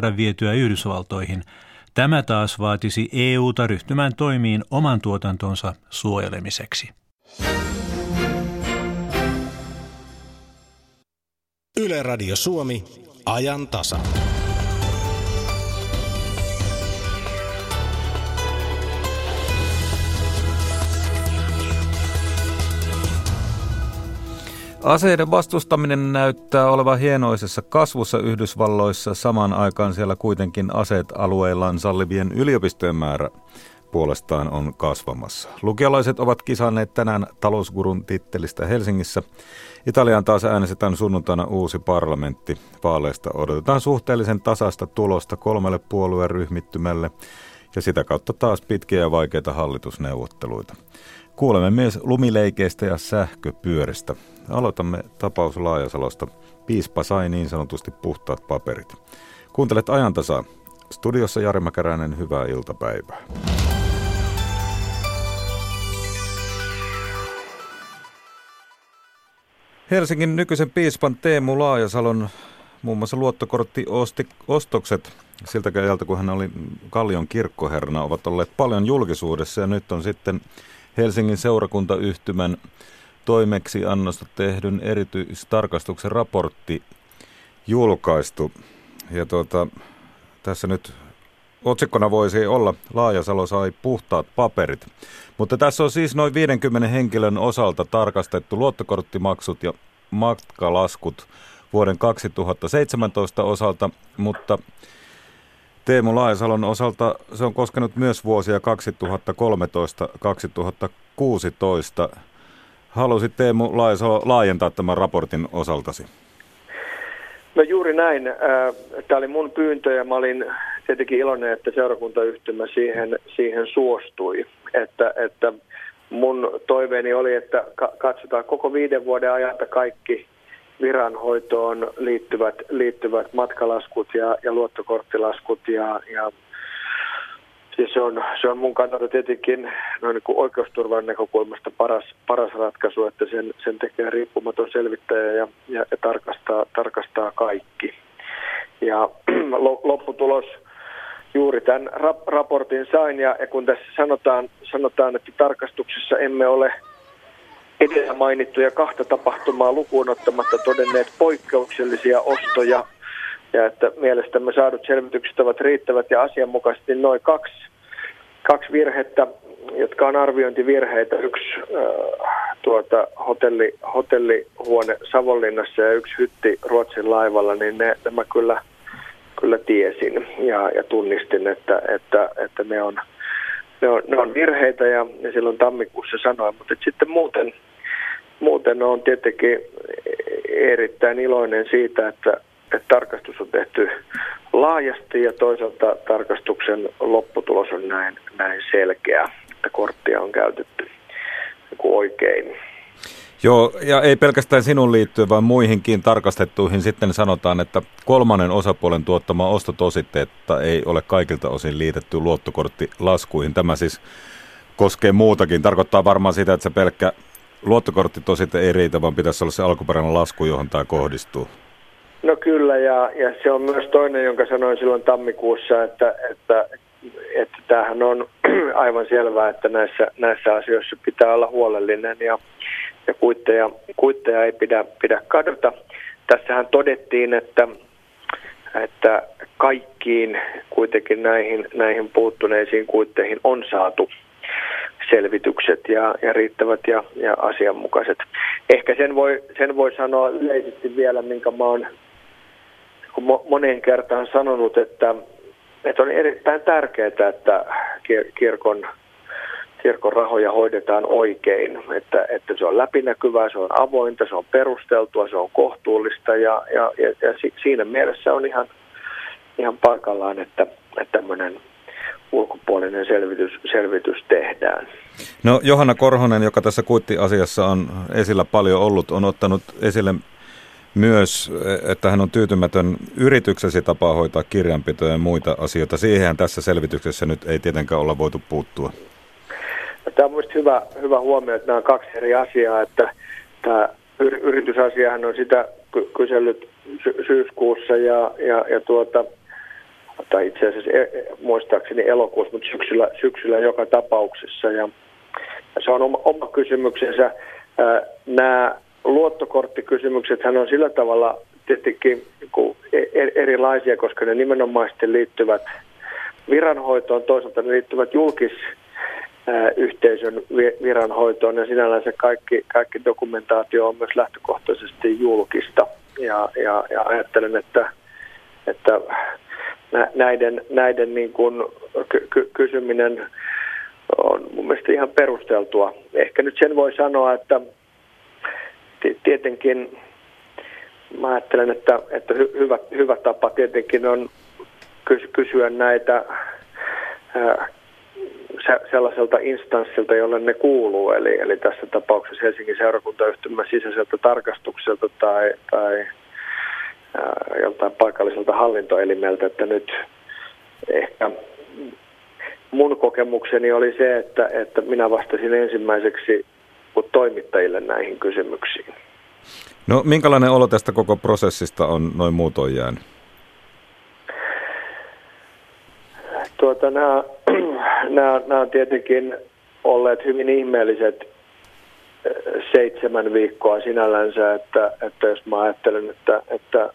saada vietyä Yhdysvaltoihin. Tämä taas vaatisi EUta ryhtymään toimiin oman tuotantonsa suojelemiseksi. Yle Radio Suomi, ajan tasa. Aseiden vastustaminen näyttää olevan hienoisessa kasvussa Yhdysvalloissa. Samaan aikaan siellä kuitenkin aseet alueillaan sallivien yliopistojen määrä puolestaan on kasvamassa. Lukiolaiset ovat kisanneet tänään talousgurun tittelistä Helsingissä. Italiaan taas äänestetään sunnuntaina uusi parlamentti. Vaaleista odotetaan suhteellisen tasasta tulosta kolmelle puolueen ryhmittymälle ja sitä kautta taas pitkiä ja vaikeita hallitusneuvotteluita. Kuulemme myös lumileikeistä ja sähköpyöristä. Aloitamme tapaus Laajasalosta. Piispa sai niin sanotusti puhtaat paperit. Kuuntelet ajantasaa. Studiossa Jari Mäkäräinen, hyvää iltapäivää. Helsingin nykyisen piispan Teemu Laajasalon muun muassa luottokorttiostokset siltä ajalta, kun hän oli Kallion kirkkoherrana, ovat olleet paljon julkisuudessa ja nyt on sitten Helsingin seurakuntayhtymän toimeksiannosta tehdyn erityistarkastuksen raportti julkaistu. Ja tuota, tässä nyt otsikkona voisi olla Laajasalo sai puhtaat paperit. Mutta tässä on siis noin 50 henkilön osalta tarkastettu luottokorttimaksut ja matkalaskut vuoden 2017 osalta, mutta Teemu Laajasalon osalta se on koskenut myös vuosia 2013-2016. Halusit Teemu Laajasalo laajentaa tämän raportin osaltasi? No juuri näin. Tämä oli mun pyyntö ja mä olin tietenkin iloinen, että seurakuntayhtymä siihen, siihen suostui. Että, että mun toiveeni oli, että katsotaan koko viiden vuoden ajalta kaikki viranhoitoon liittyvät, liittyvät matkalaskut ja, ja luottokorttilaskut ja, ja siis se on, se on mun kannalta tietenkin noin niin kuin oikeusturvan näkökulmasta paras, paras ratkaisu, että sen, sen tekee riippumaton selvittäjä ja, ja, ja tarkastaa, tarkastaa kaikki. Ja lopputulos juuri tämän raportin sain ja, ja kun tässä sanotaan, sanotaan, että tarkastuksessa emme ole – edellä mainittuja kahta tapahtumaa lukuun ottamatta todenneet poikkeuksellisia ostoja ja että mielestämme saadut selvitykset ovat riittävät ja asianmukaisesti noin kaksi, kaksi virhettä, jotka on arviointivirheitä. Yksi äh, tuota, hotelli, hotellihuone Savonlinnassa ja yksi hytti Ruotsin laivalla, niin ne, nämä kyllä, kyllä tiesin ja, ja tunnistin, että, että, että ne on ne on, ne on virheitä ja, ja silloin tammikuussa sanoin, mutta sitten muuten – muuten on tietenkin erittäin iloinen siitä, että, että tarkastus on tehty laajasti ja toisaalta tarkastuksen lopputulos on näin, näin selkeä, että korttia on käytetty oikein. Joo, ja ei pelkästään sinun liittyen, vaan muihinkin tarkastettuihin sitten sanotaan, että kolmannen osapuolen tuottama ostotositteetta ei ole kaikilta osin liitetty luottokorttilaskuihin. Tämä siis koskee muutakin. Tarkoittaa varmaan sitä, että se pelkkä luottokortti tosi ei riitä, vaan pitäisi olla se alkuperäinen lasku, johon tämä kohdistuu. No kyllä, ja, ja se on myös toinen, jonka sanoin silloin tammikuussa, että, että, että tämähän on aivan selvää, että näissä, näissä asioissa pitää olla huolellinen ja, ja kuitteja, kuitteja ei pidä, pidä kadota. Tässähän todettiin, että, että kaikkiin kuitenkin näihin, näihin puuttuneisiin kuitteihin on saatu selvitykset ja, ja riittävät ja, ja asianmukaiset. Ehkä sen voi, sen voi sanoa yleisesti vielä, minkä oon moneen kertaan sanonut, että, että on erittäin tärkeää, että kirkon, kirkon rahoja hoidetaan oikein, että, että se on läpinäkyvää, se on avointa, se on perusteltua, se on kohtuullista ja, ja, ja, ja siinä mielessä on ihan, ihan paikallaan, että, että tämmöinen ulkopuolinen selvitys, selvitys tehdään. No Johanna Korhonen, joka tässä kuittiasiassa on esillä paljon ollut, on ottanut esille myös, että hän on tyytymätön yrityksesi tapaa hoitaa kirjanpitoja ja muita asioita. Siihen tässä selvityksessä nyt ei tietenkään olla voitu puuttua. Tämä on mielestäni hyvä, hyvä huomio, että nämä on kaksi eri asiaa. Että tämä yritysasiahan on sitä kysellyt sy- syyskuussa ja, ja, ja tuota, tai itse asiassa e, e, muistaakseni elokuussa, mutta syksyllä, syksyllä joka tapauksessa. Ja se on oma, oma kysymyksensä. Nämä luottokorttikysymykset hän on sillä tavalla tietenkin e, erilaisia, koska ne nimenomaan liittyvät viranhoitoon, toisaalta ne liittyvät julkis yhteisön viranhoitoon ja sinällään se kaikki, kaikki dokumentaatio on myös lähtökohtaisesti julkista. Ja, ja, ja ajattelen, että, että näiden, näiden niin kuin ky- kysyminen on mun mielestä ihan perusteltua. Ehkä nyt sen voi sanoa, että tietenkin mä ajattelen, että, että hyvä, hyvä tapa tietenkin on kysyä näitä sellaiselta instanssilta, jolle ne kuuluu, eli, eli tässä tapauksessa Helsingin seurakuntayhtymän sisäiseltä tarkastukselta tai, tai ää, joltain paikalliselta hallintoelimeltä, että nyt ehkä mun kokemukseni oli se, että, että minä vastasin ensimmäiseksi toimittajille näihin kysymyksiin. No minkälainen olo tästä koko prosessista on noin muutoin jäänyt? Tuota, nämä, nämä, nämä on tietenkin olleet hyvin ihmeelliset eh, seitsemän viikkoa sinällänsä, että, että jos mä ajattelen, että, että,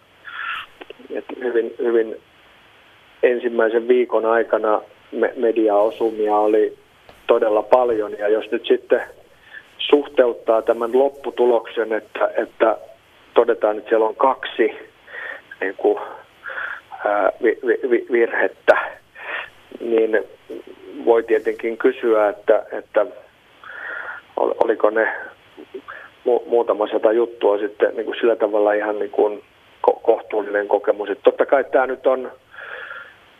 että hyvin, hyvin ensimmäisen viikon aikana mediaosumia oli todella paljon ja jos nyt sitten suhteuttaa tämän lopputuloksen, että, että todetaan, että siellä on kaksi niin kuin, ää, vi, vi, virhettä, niin voi tietenkin kysyä, että, että oliko ne mu- muutama sata juttua sitten niin kuin sillä tavalla ihan niin kuin ko- kohtuullinen kokemus. Että totta kai tämä nyt on,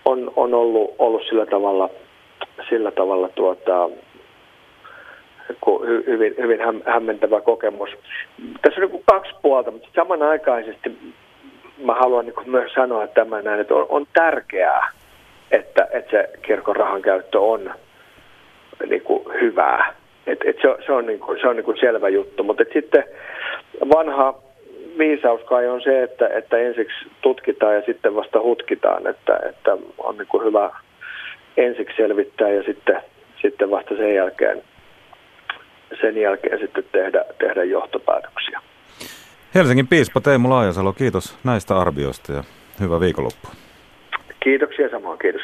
on, on ollut, ollut sillä tavalla, sillä tavalla tuota, hyvin, hyvin hämmentävä kokemus. Tässä on niin kaksi puolta, mutta samanaikaisesti mä haluan niin myös sanoa tämän näin, että on, on tärkeää, että, että se kirkon rahan käyttö on niin kuin hyvää. Et, et se, se on, niin kuin, se on niin kuin selvä juttu, mutta sitten vanha viisaus kai on se, että, että ensiksi tutkitaan ja sitten vasta hutkitaan, että, että on niin kuin hyvä ensiksi selvittää ja sitten, sitten vasta sen jälkeen, sen jälkeen sitten tehdä, tehdä johtopäätöksiä. Helsingin piispa Teemu Laajasalo, kiitos näistä arvioista ja hyvää viikonloppua. Kiitoksia samoin, kiitos.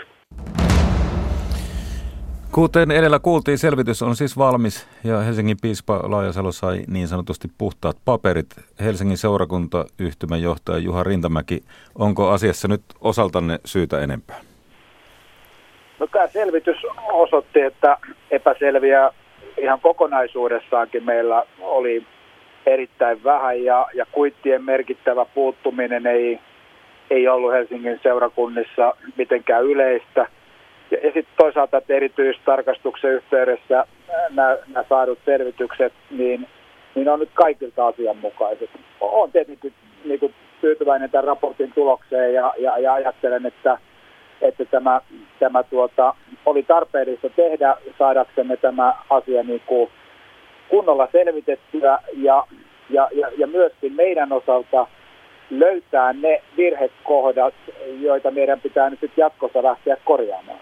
Kuten edellä kuultiin, selvitys on siis valmis ja Helsingin piispa Laajasalo sai niin sanotusti puhtaat paperit. Helsingin seurakuntayhtymän johtaja Juha Rintamäki, onko asiassa nyt osaltanne syytä enempää? No tämä selvitys osoitti, että epäselviä ihan kokonaisuudessaankin meillä oli erittäin vähän ja, ja kuittien merkittävä puuttuminen ei ei ollut Helsingin seurakunnissa mitenkään yleistä. Ja, ja sitten toisaalta, että erityistarkastuksen yhteydessä nämä, saadut selvitykset, niin, niin on nyt kaikilta asianmukaiset. Olen tietenkin niin kuin, tyytyväinen tämän raportin tulokseen ja, ja, ja ajattelen, että, että tämä, tämä tuota, oli tarpeellista tehdä saadaksemme tämä asia niin kuin kunnolla selvitettyä ja, ja, ja, ja myöskin meidän osalta – löytää ne virhekohdat, joita meidän pitää nyt jatkossa lähteä korjaamaan.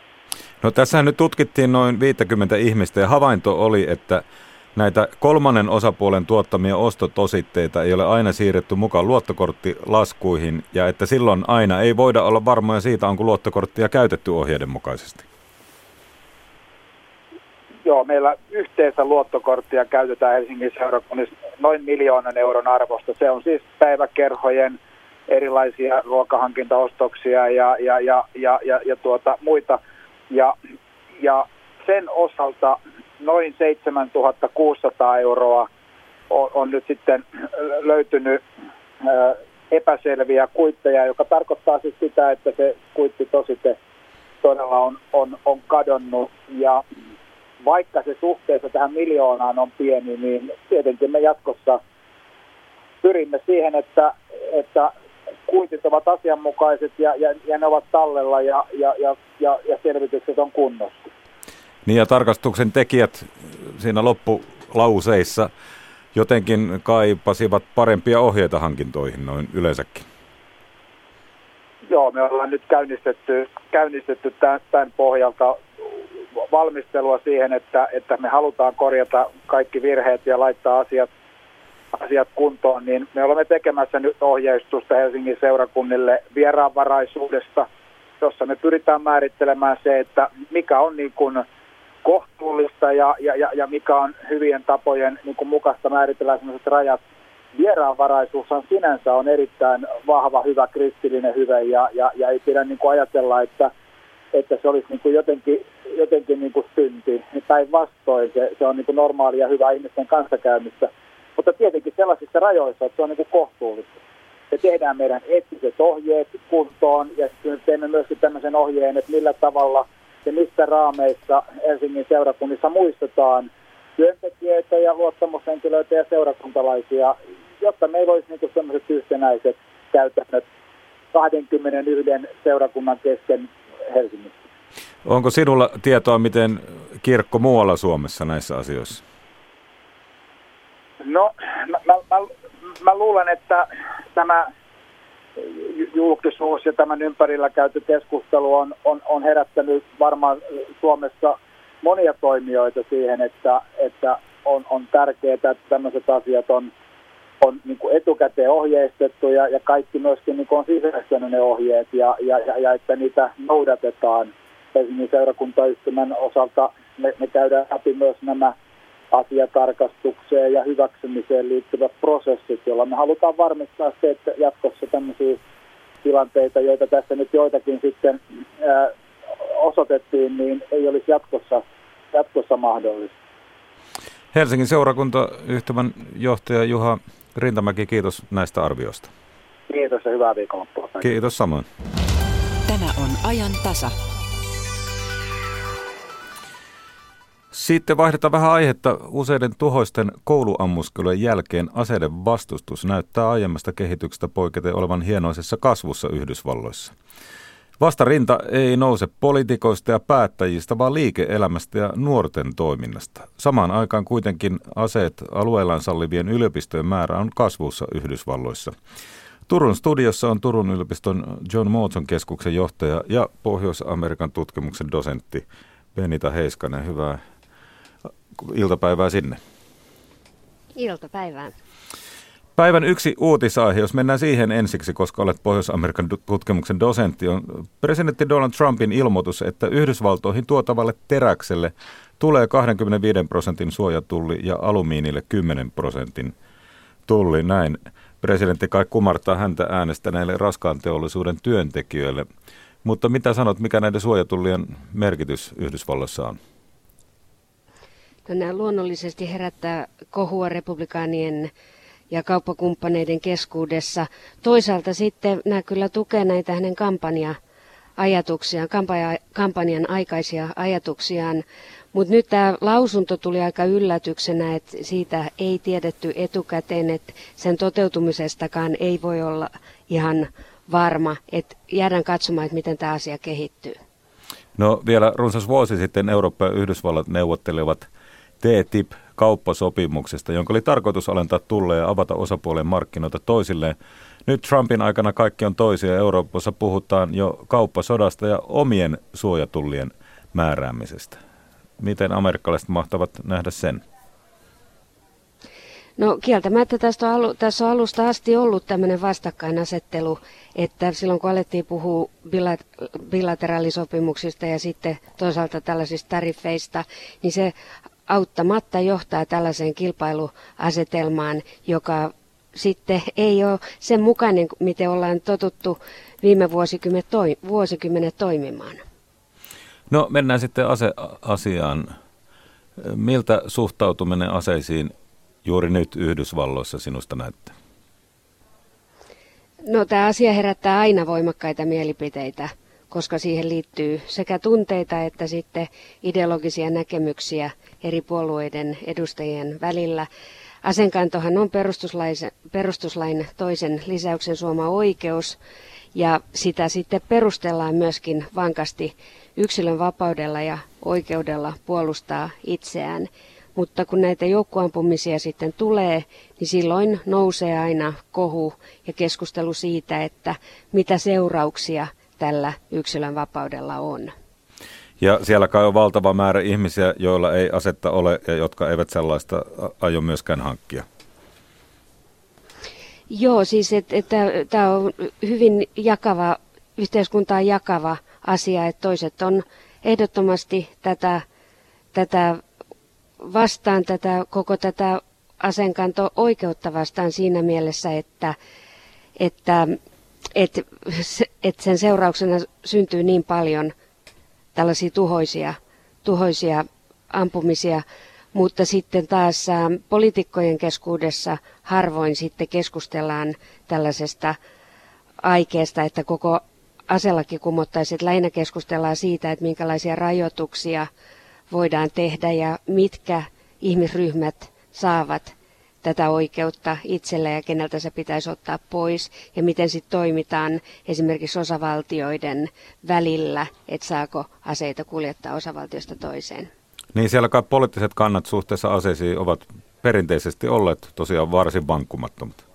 No tässä nyt tutkittiin noin 50 ihmistä ja havainto oli, että näitä kolmannen osapuolen tuottamia ostotositteita ei ole aina siirretty mukaan luottokorttilaskuihin ja että silloin aina ei voida olla varmoja siitä, onko luottokorttia käytetty ohjeiden mukaisesti. Joo, meillä yhteensä luottokorttia käytetään Helsingin seurakunnissa noin miljoonan euron arvosta. Se on siis päiväkerhojen erilaisia ruokahankintaostoksia ja, ja, ja, ja, ja, ja tuota, muita. Ja, ja sen osalta noin 7600 euroa on, on nyt sitten löytynyt epäselviä kuitteja, joka tarkoittaa siis sitä, että se kuitti tosite todella on, on, on kadonnut. Ja vaikka se suhteessa tähän miljoonaan on pieni, niin tietenkin me jatkossa pyrimme siihen, että, että kuitit ovat asianmukaiset ja, ja, ja ne ovat tallella ja, ja, ja, ja, ja selvitykset on kunnossa. Niin ja tarkastuksen tekijät siinä loppulauseissa jotenkin kaipasivat parempia ohjeita hankintoihin noin yleensäkin. joo, me ollaan nyt käynnistetty, käynnistetty tämän, pohjalta valmistelua siihen, että, että me halutaan korjata kaikki virheet ja laittaa asiat, asiat kuntoon, niin me olemme tekemässä nyt ohjeistusta Helsingin seurakunnille vieraanvaraisuudesta, jossa me pyritään määrittelemään se, että mikä on niin kuin kohtuullista ja, ja, ja, ja mikä on hyvien tapojen niin kuin mukaista määritellä sellaiset rajat. Vieraanvaraisuushan sinänsä on erittäin vahva, hyvä kristillinen hyvä ja, ja, ja ei pidä niin kuin ajatella, että, että se olisi niin kuin jotenkin, jotenkin niin kuin synti. Päinvastoin se, se on niin kuin normaalia hyvää ihmisten kanssakäymistä, mutta tietenkin sellaisissa rajoissa, että se on niin kuin kohtuullista. Me tehdään meidän eettiset ohjeet kuntoon ja teemme myöskin tämmöisen ohjeen, että millä tavalla – ja missä raameissa Helsingin seurakunnissa muistetaan työntekijöitä ja luottamushenkilöitä ja seurakuntalaisia, jotta meillä olisi niin sellaiset yhtenäiset käytännöt 21 seurakunnan kesken Helsingissä. Onko sinulla tietoa, miten kirkko muualla Suomessa näissä asioissa? No, mä, mä, mä, mä luulen, että tämä julkisuus ja tämän ympärillä käyty keskustelu on, on, on herättänyt varmaan Suomessa monia toimijoita siihen, että, että on, on tärkeää, että tämmöiset asiat on, on niin kuin etukäteen ohjeistettu ja, ja kaikki myöskin niin kuin on sisäistänyt ne ohjeet ja, ja, ja, ja että niitä noudatetaan. Helsingin seurakuntayhtymän osalta me, me käydään läpi myös nämä asiatarkastukseen ja hyväksymiseen liittyvät prosessit, joilla me halutaan varmistaa se, että jatkossa tämmöisiä tilanteita, joita tässä nyt joitakin sitten ää, osoitettiin, niin ei olisi jatkossa, jatkossa mahdollista. Helsingin seurakuntayhtymän johtaja Juha Rintamäki, kiitos näistä arvioista. Kiitos ja hyvää viikonloppua. Kiitos samoin. Tämä on ajan tasa. Sitten vaihdetaan vähän aihetta. Useiden tuhoisten kouluammuskelujen jälkeen aseiden vastustus näyttää aiemmasta kehityksestä poiketen olevan hienoisessa kasvussa Yhdysvalloissa. Vastarinta ei nouse poliitikoista ja päättäjistä, vaan liike-elämästä ja nuorten toiminnasta. Samaan aikaan kuitenkin aseet alueellaan sallivien yliopistojen määrä on kasvussa Yhdysvalloissa. Turun studiossa on Turun yliopiston John Morton keskuksen johtaja ja Pohjois-Amerikan tutkimuksen dosentti Benita Heiskanen. Hyvää iltapäivää sinne. Iltapäivää. Päivän yksi uutisaihe, jos mennään siihen ensiksi, koska olet Pohjois-Amerikan tutkimuksen dosentti, on presidentti Donald Trumpin ilmoitus, että Yhdysvaltoihin tuotavalle teräkselle tulee 25 prosentin suojatulli ja alumiinille 10 prosentin tulli. Näin presidentti kai kumartaa häntä äänestäneille raskaan teollisuuden työntekijöille. Mutta mitä sanot, mikä näiden suojatullien merkitys Yhdysvalloissa on? Nämä luonnollisesti herättää kohua republikaanien ja kauppakumppaneiden keskuudessa. Toisaalta sitten nämä kyllä tukee näitä hänen kampanja ajatuksiaan, kampanjan aikaisia ajatuksiaan. Mutta nyt tämä lausunto tuli aika yllätyksenä, että siitä ei tiedetty etukäteen, että sen toteutumisestakaan ei voi olla ihan varma, että jäädään katsomaan, että miten tämä asia kehittyy. No vielä runsas vuosi sitten Eurooppa ja Yhdysvallat neuvottelevat – TTIP-kauppasopimuksesta, jonka oli tarkoitus alentaa tulleja ja avata osapuolen markkinoita toisilleen. Nyt Trumpin aikana kaikki on toisia. Euroopassa puhutaan jo kauppasodasta ja omien suojatullien määräämisestä. Miten amerikkalaiset mahtavat nähdä sen? No kieltämättä tästä on alu, tässä on alusta asti ollut tämmöinen vastakkainasettelu, että silloin kun alettiin puhua bilateraalisopimuksista ja sitten toisaalta tällaisista tariffeista, niin se auttamatta johtaa tällaiseen kilpailuasetelmaan, joka sitten ei ole sen mukainen, miten ollaan totuttu viime vuosikymmenet, toi, vuosikymmenet toimimaan. No mennään sitten aseasiaan. Miltä suhtautuminen aseisiin juuri nyt Yhdysvalloissa sinusta näyttää? No tämä asia herättää aina voimakkaita mielipiteitä koska siihen liittyy sekä tunteita että sitten ideologisia näkemyksiä eri puolueiden edustajien välillä. Asenkantohan on perustuslain, toisen lisäyksen suoma oikeus ja sitä sitten perustellaan myöskin vankasti yksilön vapaudella ja oikeudella puolustaa itseään. mutta kun näitä joukkoampumisia sitten tulee, niin silloin nousee aina kohu ja keskustelu siitä, että mitä seurauksia tällä yksilön vapaudella on. Ja siellä kai on valtava määrä ihmisiä, joilla ei asetta ole ja jotka eivät sellaista aio myöskään hankkia. Joo, siis että et, tämä on hyvin jakava, yhteiskuntaa jakava asia, että toiset on ehdottomasti tätä, tätä vastaan, tätä, koko tätä asenkanto-oikeutta vastaan siinä mielessä, että, että, että, että sen seurauksena syntyy niin paljon tällaisia tuhoisia, tuhoisia ampumisia, mutta sitten taas poliitikkojen keskuudessa harvoin sitten keskustellaan tällaisesta aikeesta, että koko aselaki kumottaisi, että lähinnä keskustellaan siitä, että minkälaisia rajoituksia voidaan tehdä ja mitkä ihmisryhmät saavat tätä oikeutta itselle ja keneltä se pitäisi ottaa pois ja miten sitten toimitaan esimerkiksi osavaltioiden välillä, että saako aseita kuljettaa osavaltiosta toiseen. Niin siellä kai poliittiset kannat suhteessa aseisiin ovat perinteisesti olleet tosiaan varsin vankkumattomat.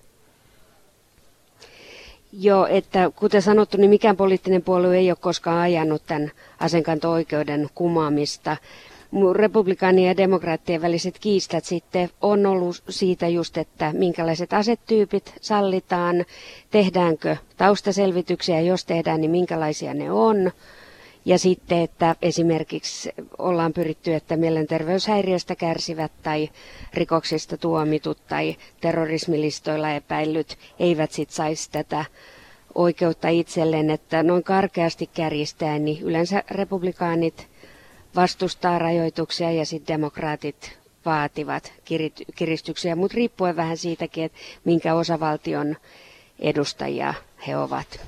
Joo, että kuten sanottu, niin mikään poliittinen puolue ei ole koskaan ajanut tämän asenkanto-oikeuden kumaamista. Republikaanien ja demokraattien väliset kiistat sitten on ollut siitä just, että minkälaiset asetyypit sallitaan, tehdäänkö taustaselvityksiä, jos tehdään, niin minkälaisia ne on. Ja sitten, että esimerkiksi ollaan pyritty, että mielenterveyshäiriöstä kärsivät tai rikoksista tuomitut tai terrorismilistoilla epäillyt eivät sitten saisi tätä oikeutta itselleen, että noin karkeasti kärjistäen, niin yleensä republikaanit vastustaa rajoituksia ja sitten demokraatit vaativat kiristyksiä, mutta riippuen vähän siitäkin, että minkä osavaltion edustajia he ovat.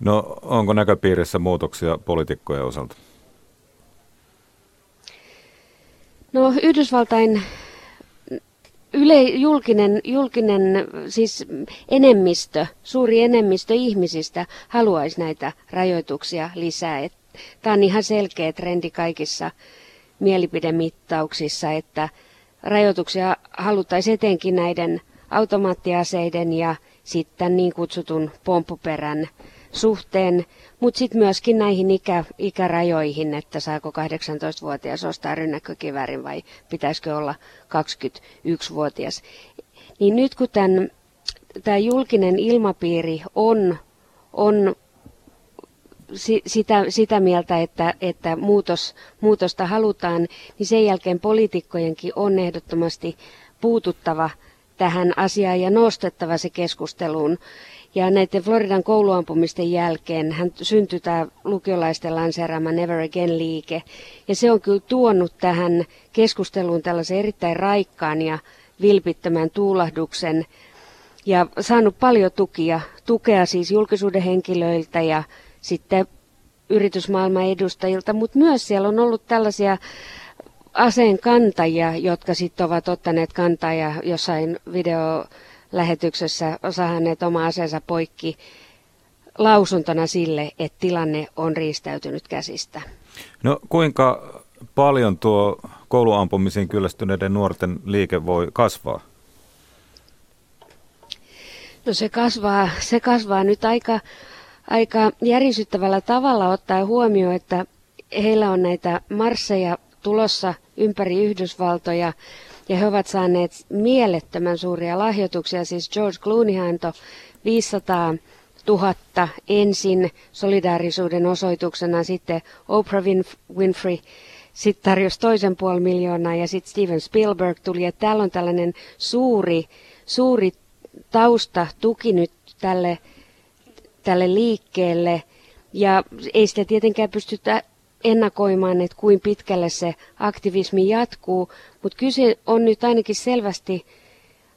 No onko näköpiirissä muutoksia poliitikkojen osalta? No Yhdysvaltain yle, julkinen, julkinen siis enemmistö, suuri enemmistö ihmisistä haluaisi näitä rajoituksia lisää. Tämä on ihan selkeä trendi kaikissa mielipidemittauksissa, että rajoituksia haluttaisiin etenkin näiden automaattiaseiden ja sitten niin kutsutun pomppuperän suhteen, mutta sitten myöskin näihin ikä, ikärajoihin, että saako 18-vuotias ostaa rynnäkkökiväärin vai pitäisikö olla 21-vuotias. Niin nyt kun tämä julkinen ilmapiiri on, on sitä, sitä mieltä, että, että muutos, muutosta halutaan, niin sen jälkeen poliitikkojenkin on ehdottomasti puututtava tähän asiaan ja nostettava se keskusteluun. Ja näiden Floridan kouluampumisten jälkeen hän syntyi tämä lukiolaisten lanseeraama Never Again-liike. Ja se on kyllä tuonut tähän keskusteluun tällaisen erittäin raikkaan ja vilpittömän tuulahduksen ja saanut paljon tukia, tukea siis julkisuuden henkilöiltä ja sitten yritysmaailman edustajilta, mutta myös siellä on ollut tällaisia aseen kantajia, jotka sitten ovat ottaneet kantaa ja jossain videolähetyksessä saaneet oma aseensa poikki lausuntona sille, että tilanne on riistäytynyt käsistä. No kuinka paljon tuo kouluampumisiin kyllästyneiden nuorten liike voi kasvaa? No se kasvaa, se kasvaa nyt aika, aika järisyttävällä tavalla ottaa huomioon, että heillä on näitä marsseja tulossa ympäri Yhdysvaltoja ja he ovat saaneet mielettömän suuria lahjoituksia. Siis George Clooney antoi 500 000 ensin solidaarisuuden osoituksena, sitten Oprah Winfrey sitten tarjosi toisen puoli miljoonaa ja sitten Steven Spielberg tuli. Ja täällä on tällainen suuri, suuri tausta tuki nyt tälle, tälle liikkeelle. Ja ei sitä tietenkään pystytä ennakoimaan, että kuin pitkälle se aktivismi jatkuu, mutta kyse on nyt ainakin selvästi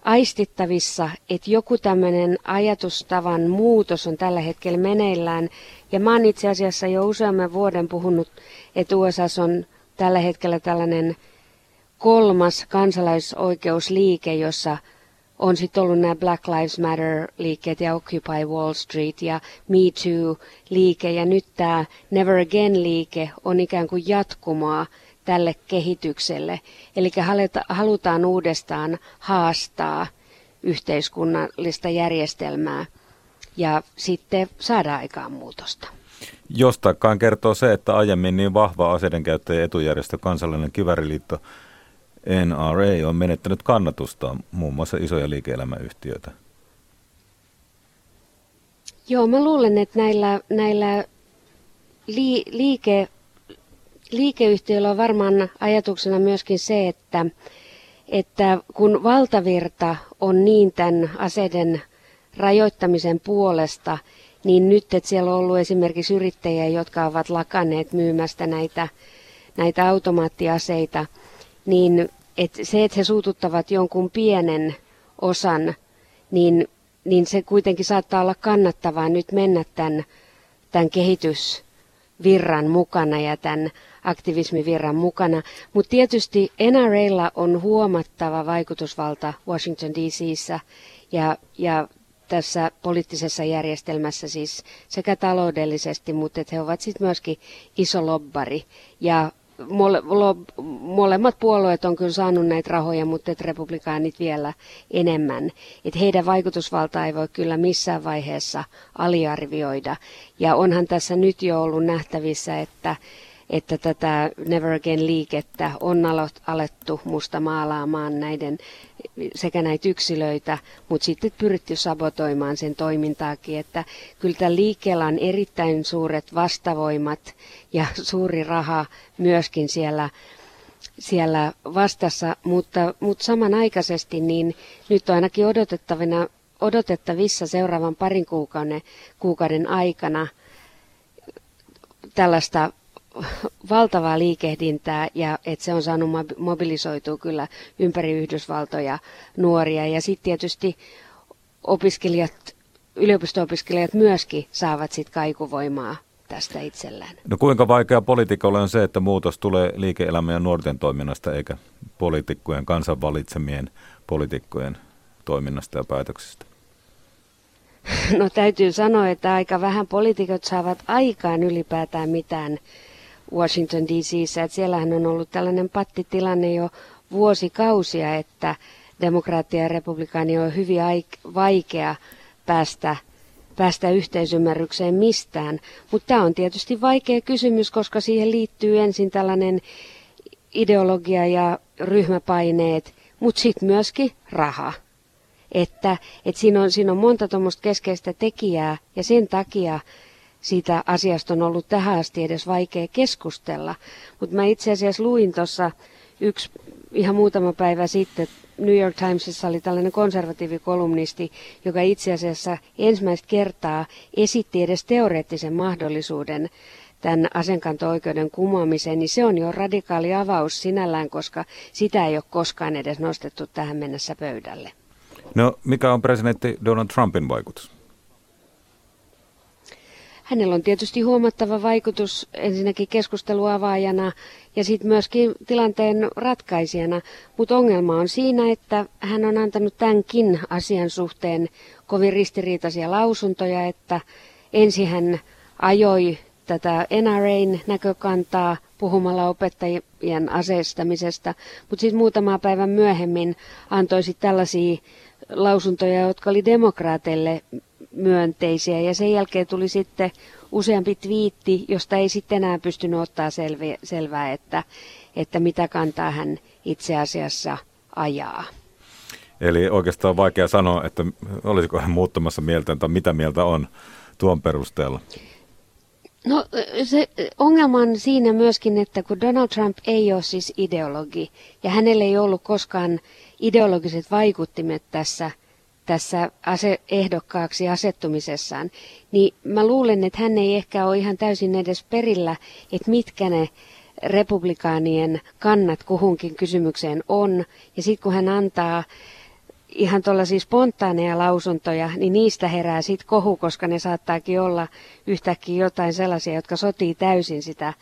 aistittavissa, että joku tämmöinen ajatustavan muutos on tällä hetkellä meneillään. Ja mä oon itse asiassa jo useamman vuoden puhunut, että USA on tällä hetkellä tällainen kolmas kansalaisoikeusliike, jossa on sitten ollut nämä Black Lives Matter-liikkeet ja Occupy Wall Street ja Me Too-liike ja nyt tämä Never Again-liike on ikään kuin jatkumoa tälle kehitykselle. Eli halutaan uudestaan haastaa yhteiskunnallista järjestelmää ja sitten saada aikaan muutosta. Jostakaan kertoo se, että aiemmin niin vahva aseiden käyttäjä etujärjestö Kansallinen Kiväriliitto NRA on menettänyt kannatusta muun muassa isoja liike-elämäyhtiöitä. Joo, mä luulen, että näillä, näillä li, liike, liikeyhtiöillä on varmaan ajatuksena myöskin se, että, että kun valtavirta on niin tämän aseiden rajoittamisen puolesta, niin nyt, että siellä on ollut esimerkiksi yrittäjiä, jotka ovat lakanneet myymästä näitä, näitä automaattiaseita, niin että se, että he suututtavat jonkun pienen osan, niin, niin se kuitenkin saattaa olla kannattavaa nyt mennä tämän, tämän kehitysvirran mukana ja tämän aktivismivirran mukana. Mutta tietysti NRAlla on huomattava vaikutusvalta Washington DCissä ja, ja tässä poliittisessa järjestelmässä siis sekä taloudellisesti, mutta että he ovat sitten myöskin iso lobbari. Ja mole, molemmat puolueet on kyllä saanut näitä rahoja, mutta että republikaanit vielä enemmän. Että heidän vaikutusvaltaa ei voi kyllä missään vaiheessa aliarvioida. Ja onhan tässä nyt jo ollut nähtävissä, että että tätä Never Again-liikettä on alettu musta maalaamaan näiden, sekä näitä yksilöitä, mutta sitten pyritty sabotoimaan sen toimintaakin, että kyllä tällä liikkeellä on erittäin suuret vastavoimat ja suuri raha myöskin siellä siellä vastassa, mutta, mutta samanaikaisesti niin nyt on ainakin odotettavina, odotettavissa seuraavan parin kuukauden, kuukauden aikana tällaista valtavaa liikehdintää ja että se on saanut mobilisoitua kyllä ympäri Yhdysvaltoja nuoria. Ja sitten tietysti opiskelijat, yliopisto-opiskelijat myöskin saavat sitten kaikuvoimaa tästä itsellään. No kuinka vaikea poliitikolle on se, että muutos tulee liike-elämän ja nuorten toiminnasta eikä poliitikkojen, kansan valitsemien poliitikkojen toiminnasta ja päätöksistä? No täytyy sanoa, että aika vähän poliitikot saavat aikaan ylipäätään mitään Washington DCissä, että siellähän on ollut tällainen pattitilanne jo vuosikausia, että demokraattia ja republikaani on hyvin vaikea päästä, päästä yhteisymmärrykseen mistään. Mutta tämä on tietysti vaikea kysymys, koska siihen liittyy ensin tällainen ideologia ja ryhmäpaineet, mutta sitten myöskin raha. Että, että siinä, on, siinä on monta tuommoista keskeistä tekijää ja sen takia siitä asiasta on ollut tähän asti edes vaikea keskustella. Mutta mä itse asiassa luin tuossa yksi ihan muutama päivä sitten, New York Timesissa oli tällainen konservatiivikolumnisti, joka itse asiassa ensimmäistä kertaa esitti edes teoreettisen mahdollisuuden tämän asenkanto-oikeuden kumoamiseen, niin se on jo radikaali avaus sinällään, koska sitä ei ole koskaan edes nostettu tähän mennessä pöydälle. No, mikä on presidentti Donald Trumpin vaikutus? Hänellä on tietysti huomattava vaikutus ensinnäkin keskusteluavaajana ja sitten myöskin tilanteen ratkaisijana, mutta ongelma on siinä, että hän on antanut tämänkin asian suhteen kovin ristiriitaisia lausuntoja, että ensin hän ajoi tätä NRAn näkökantaa puhumalla opettajien aseistamisesta, mutta sitten muutama päivän myöhemmin antoi sitten tällaisia lausuntoja, jotka oli demokraateille myönteisiä ja sen jälkeen tuli sitten useampi twiitti, josta ei sitten enää pystynyt ottaa selviä, selvää, että, että mitä kantaa hän itse asiassa ajaa. Eli oikeastaan on vaikea sanoa, että olisiko hän muuttamassa mieltä tai mitä mieltä on tuon perusteella. No se ongelma on siinä myöskin, että kun Donald Trump ei ole siis ideologi ja hänellä ei ollut koskaan ideologiset vaikuttimet tässä tässä ase- ehdokkaaksi asettumisessaan, niin mä luulen, että hän ei ehkä ole ihan täysin edes perillä, että mitkä ne republikaanien kannat kuhunkin kysymykseen on. Ja sitten kun hän antaa ihan tuollaisia spontaaneja lausuntoja, niin niistä herää sitten kohu, koska ne saattaakin olla yhtäkkiä jotain sellaisia, jotka sotii täysin sitä,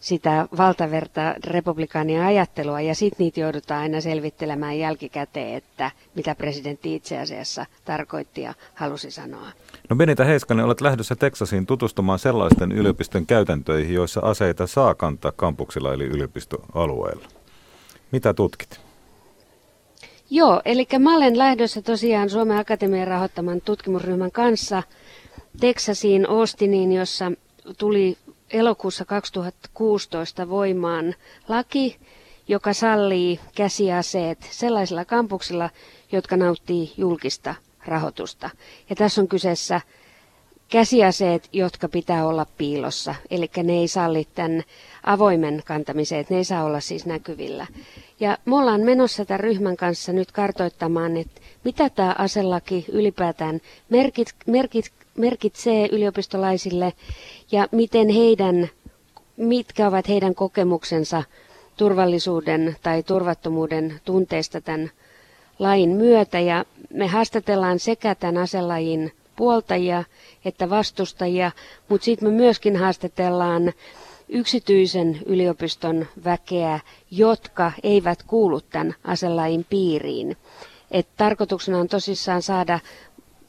sitä valtaverta republikaania ajattelua ja sitten niitä joudutaan aina selvittelemään jälkikäteen, että mitä presidentti itse asiassa tarkoitti ja halusi sanoa. No Benita Heiskanen, olet lähdössä Teksasiin tutustumaan sellaisten yliopiston käytäntöihin, joissa aseita saa kantaa kampuksilla eli yliopistoalueella. Mitä tutkit? Joo, eli mä olen lähdössä tosiaan Suomen Akatemian rahoittaman tutkimusryhmän kanssa Teksasiin Austiniin, jossa tuli elokuussa 2016 voimaan laki, joka sallii käsiaseet sellaisilla kampuksilla, jotka nauttii julkista rahoitusta. Ja tässä on kyseessä käsiaseet, jotka pitää olla piilossa, eli ne ei salli tämän avoimen kantamisen, että ne ei saa olla siis näkyvillä. Ja me ollaan menossa tämän ryhmän kanssa nyt kartoittamaan, että mitä tämä aselaki ylipäätään merkit, merkit, merkitsee yliopistolaisille ja miten heidän, mitkä ovat heidän kokemuksensa turvallisuuden tai turvattomuuden tunteista tämän lain myötä. Ja me haastatellaan sekä tämän aselajin puoltajia että vastustajia, mutta sitten me myöskin haastatellaan yksityisen yliopiston väkeä, jotka eivät kuulu tämän aselain piiriin. Et tarkoituksena on tosissaan saada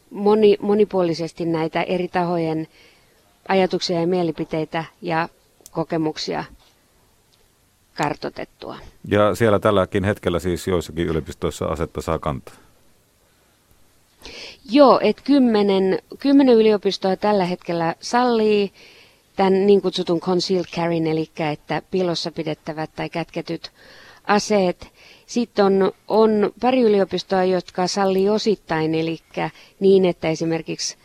moni, monipuolisesti näitä eri tahojen ajatuksia ja mielipiteitä ja kokemuksia kartotettua. Ja siellä tälläkin hetkellä siis joissakin yliopistoissa asetta saa kantaa? Joo, että kymmenen, kymmenen yliopistoa tällä hetkellä sallii tämän niin kutsutun concealed carryn, eli että piilossa pidettävät tai kätketyt aseet. Sitten on, on pari yliopistoa, jotka sallii osittain, eli niin, että esimerkiksi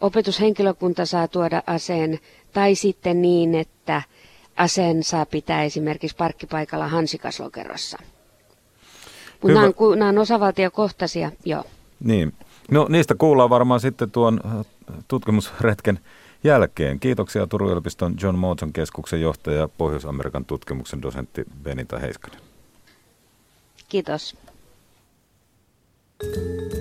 opetushenkilökunta saa tuoda aseen, tai sitten niin, että aseen saa pitää esimerkiksi parkkipaikalla hansikaslokerossa. Mutta nämä, nämä on osavaltiokohtaisia, joo. Niin. No niistä kuullaan varmaan sitten tuon äh, tutkimusretken jälkeen. Kiitoksia Turun yliopiston John Morton keskuksen johtaja ja Pohjois-Amerikan tutkimuksen dosentti Benita Heiskanen. Kiitos.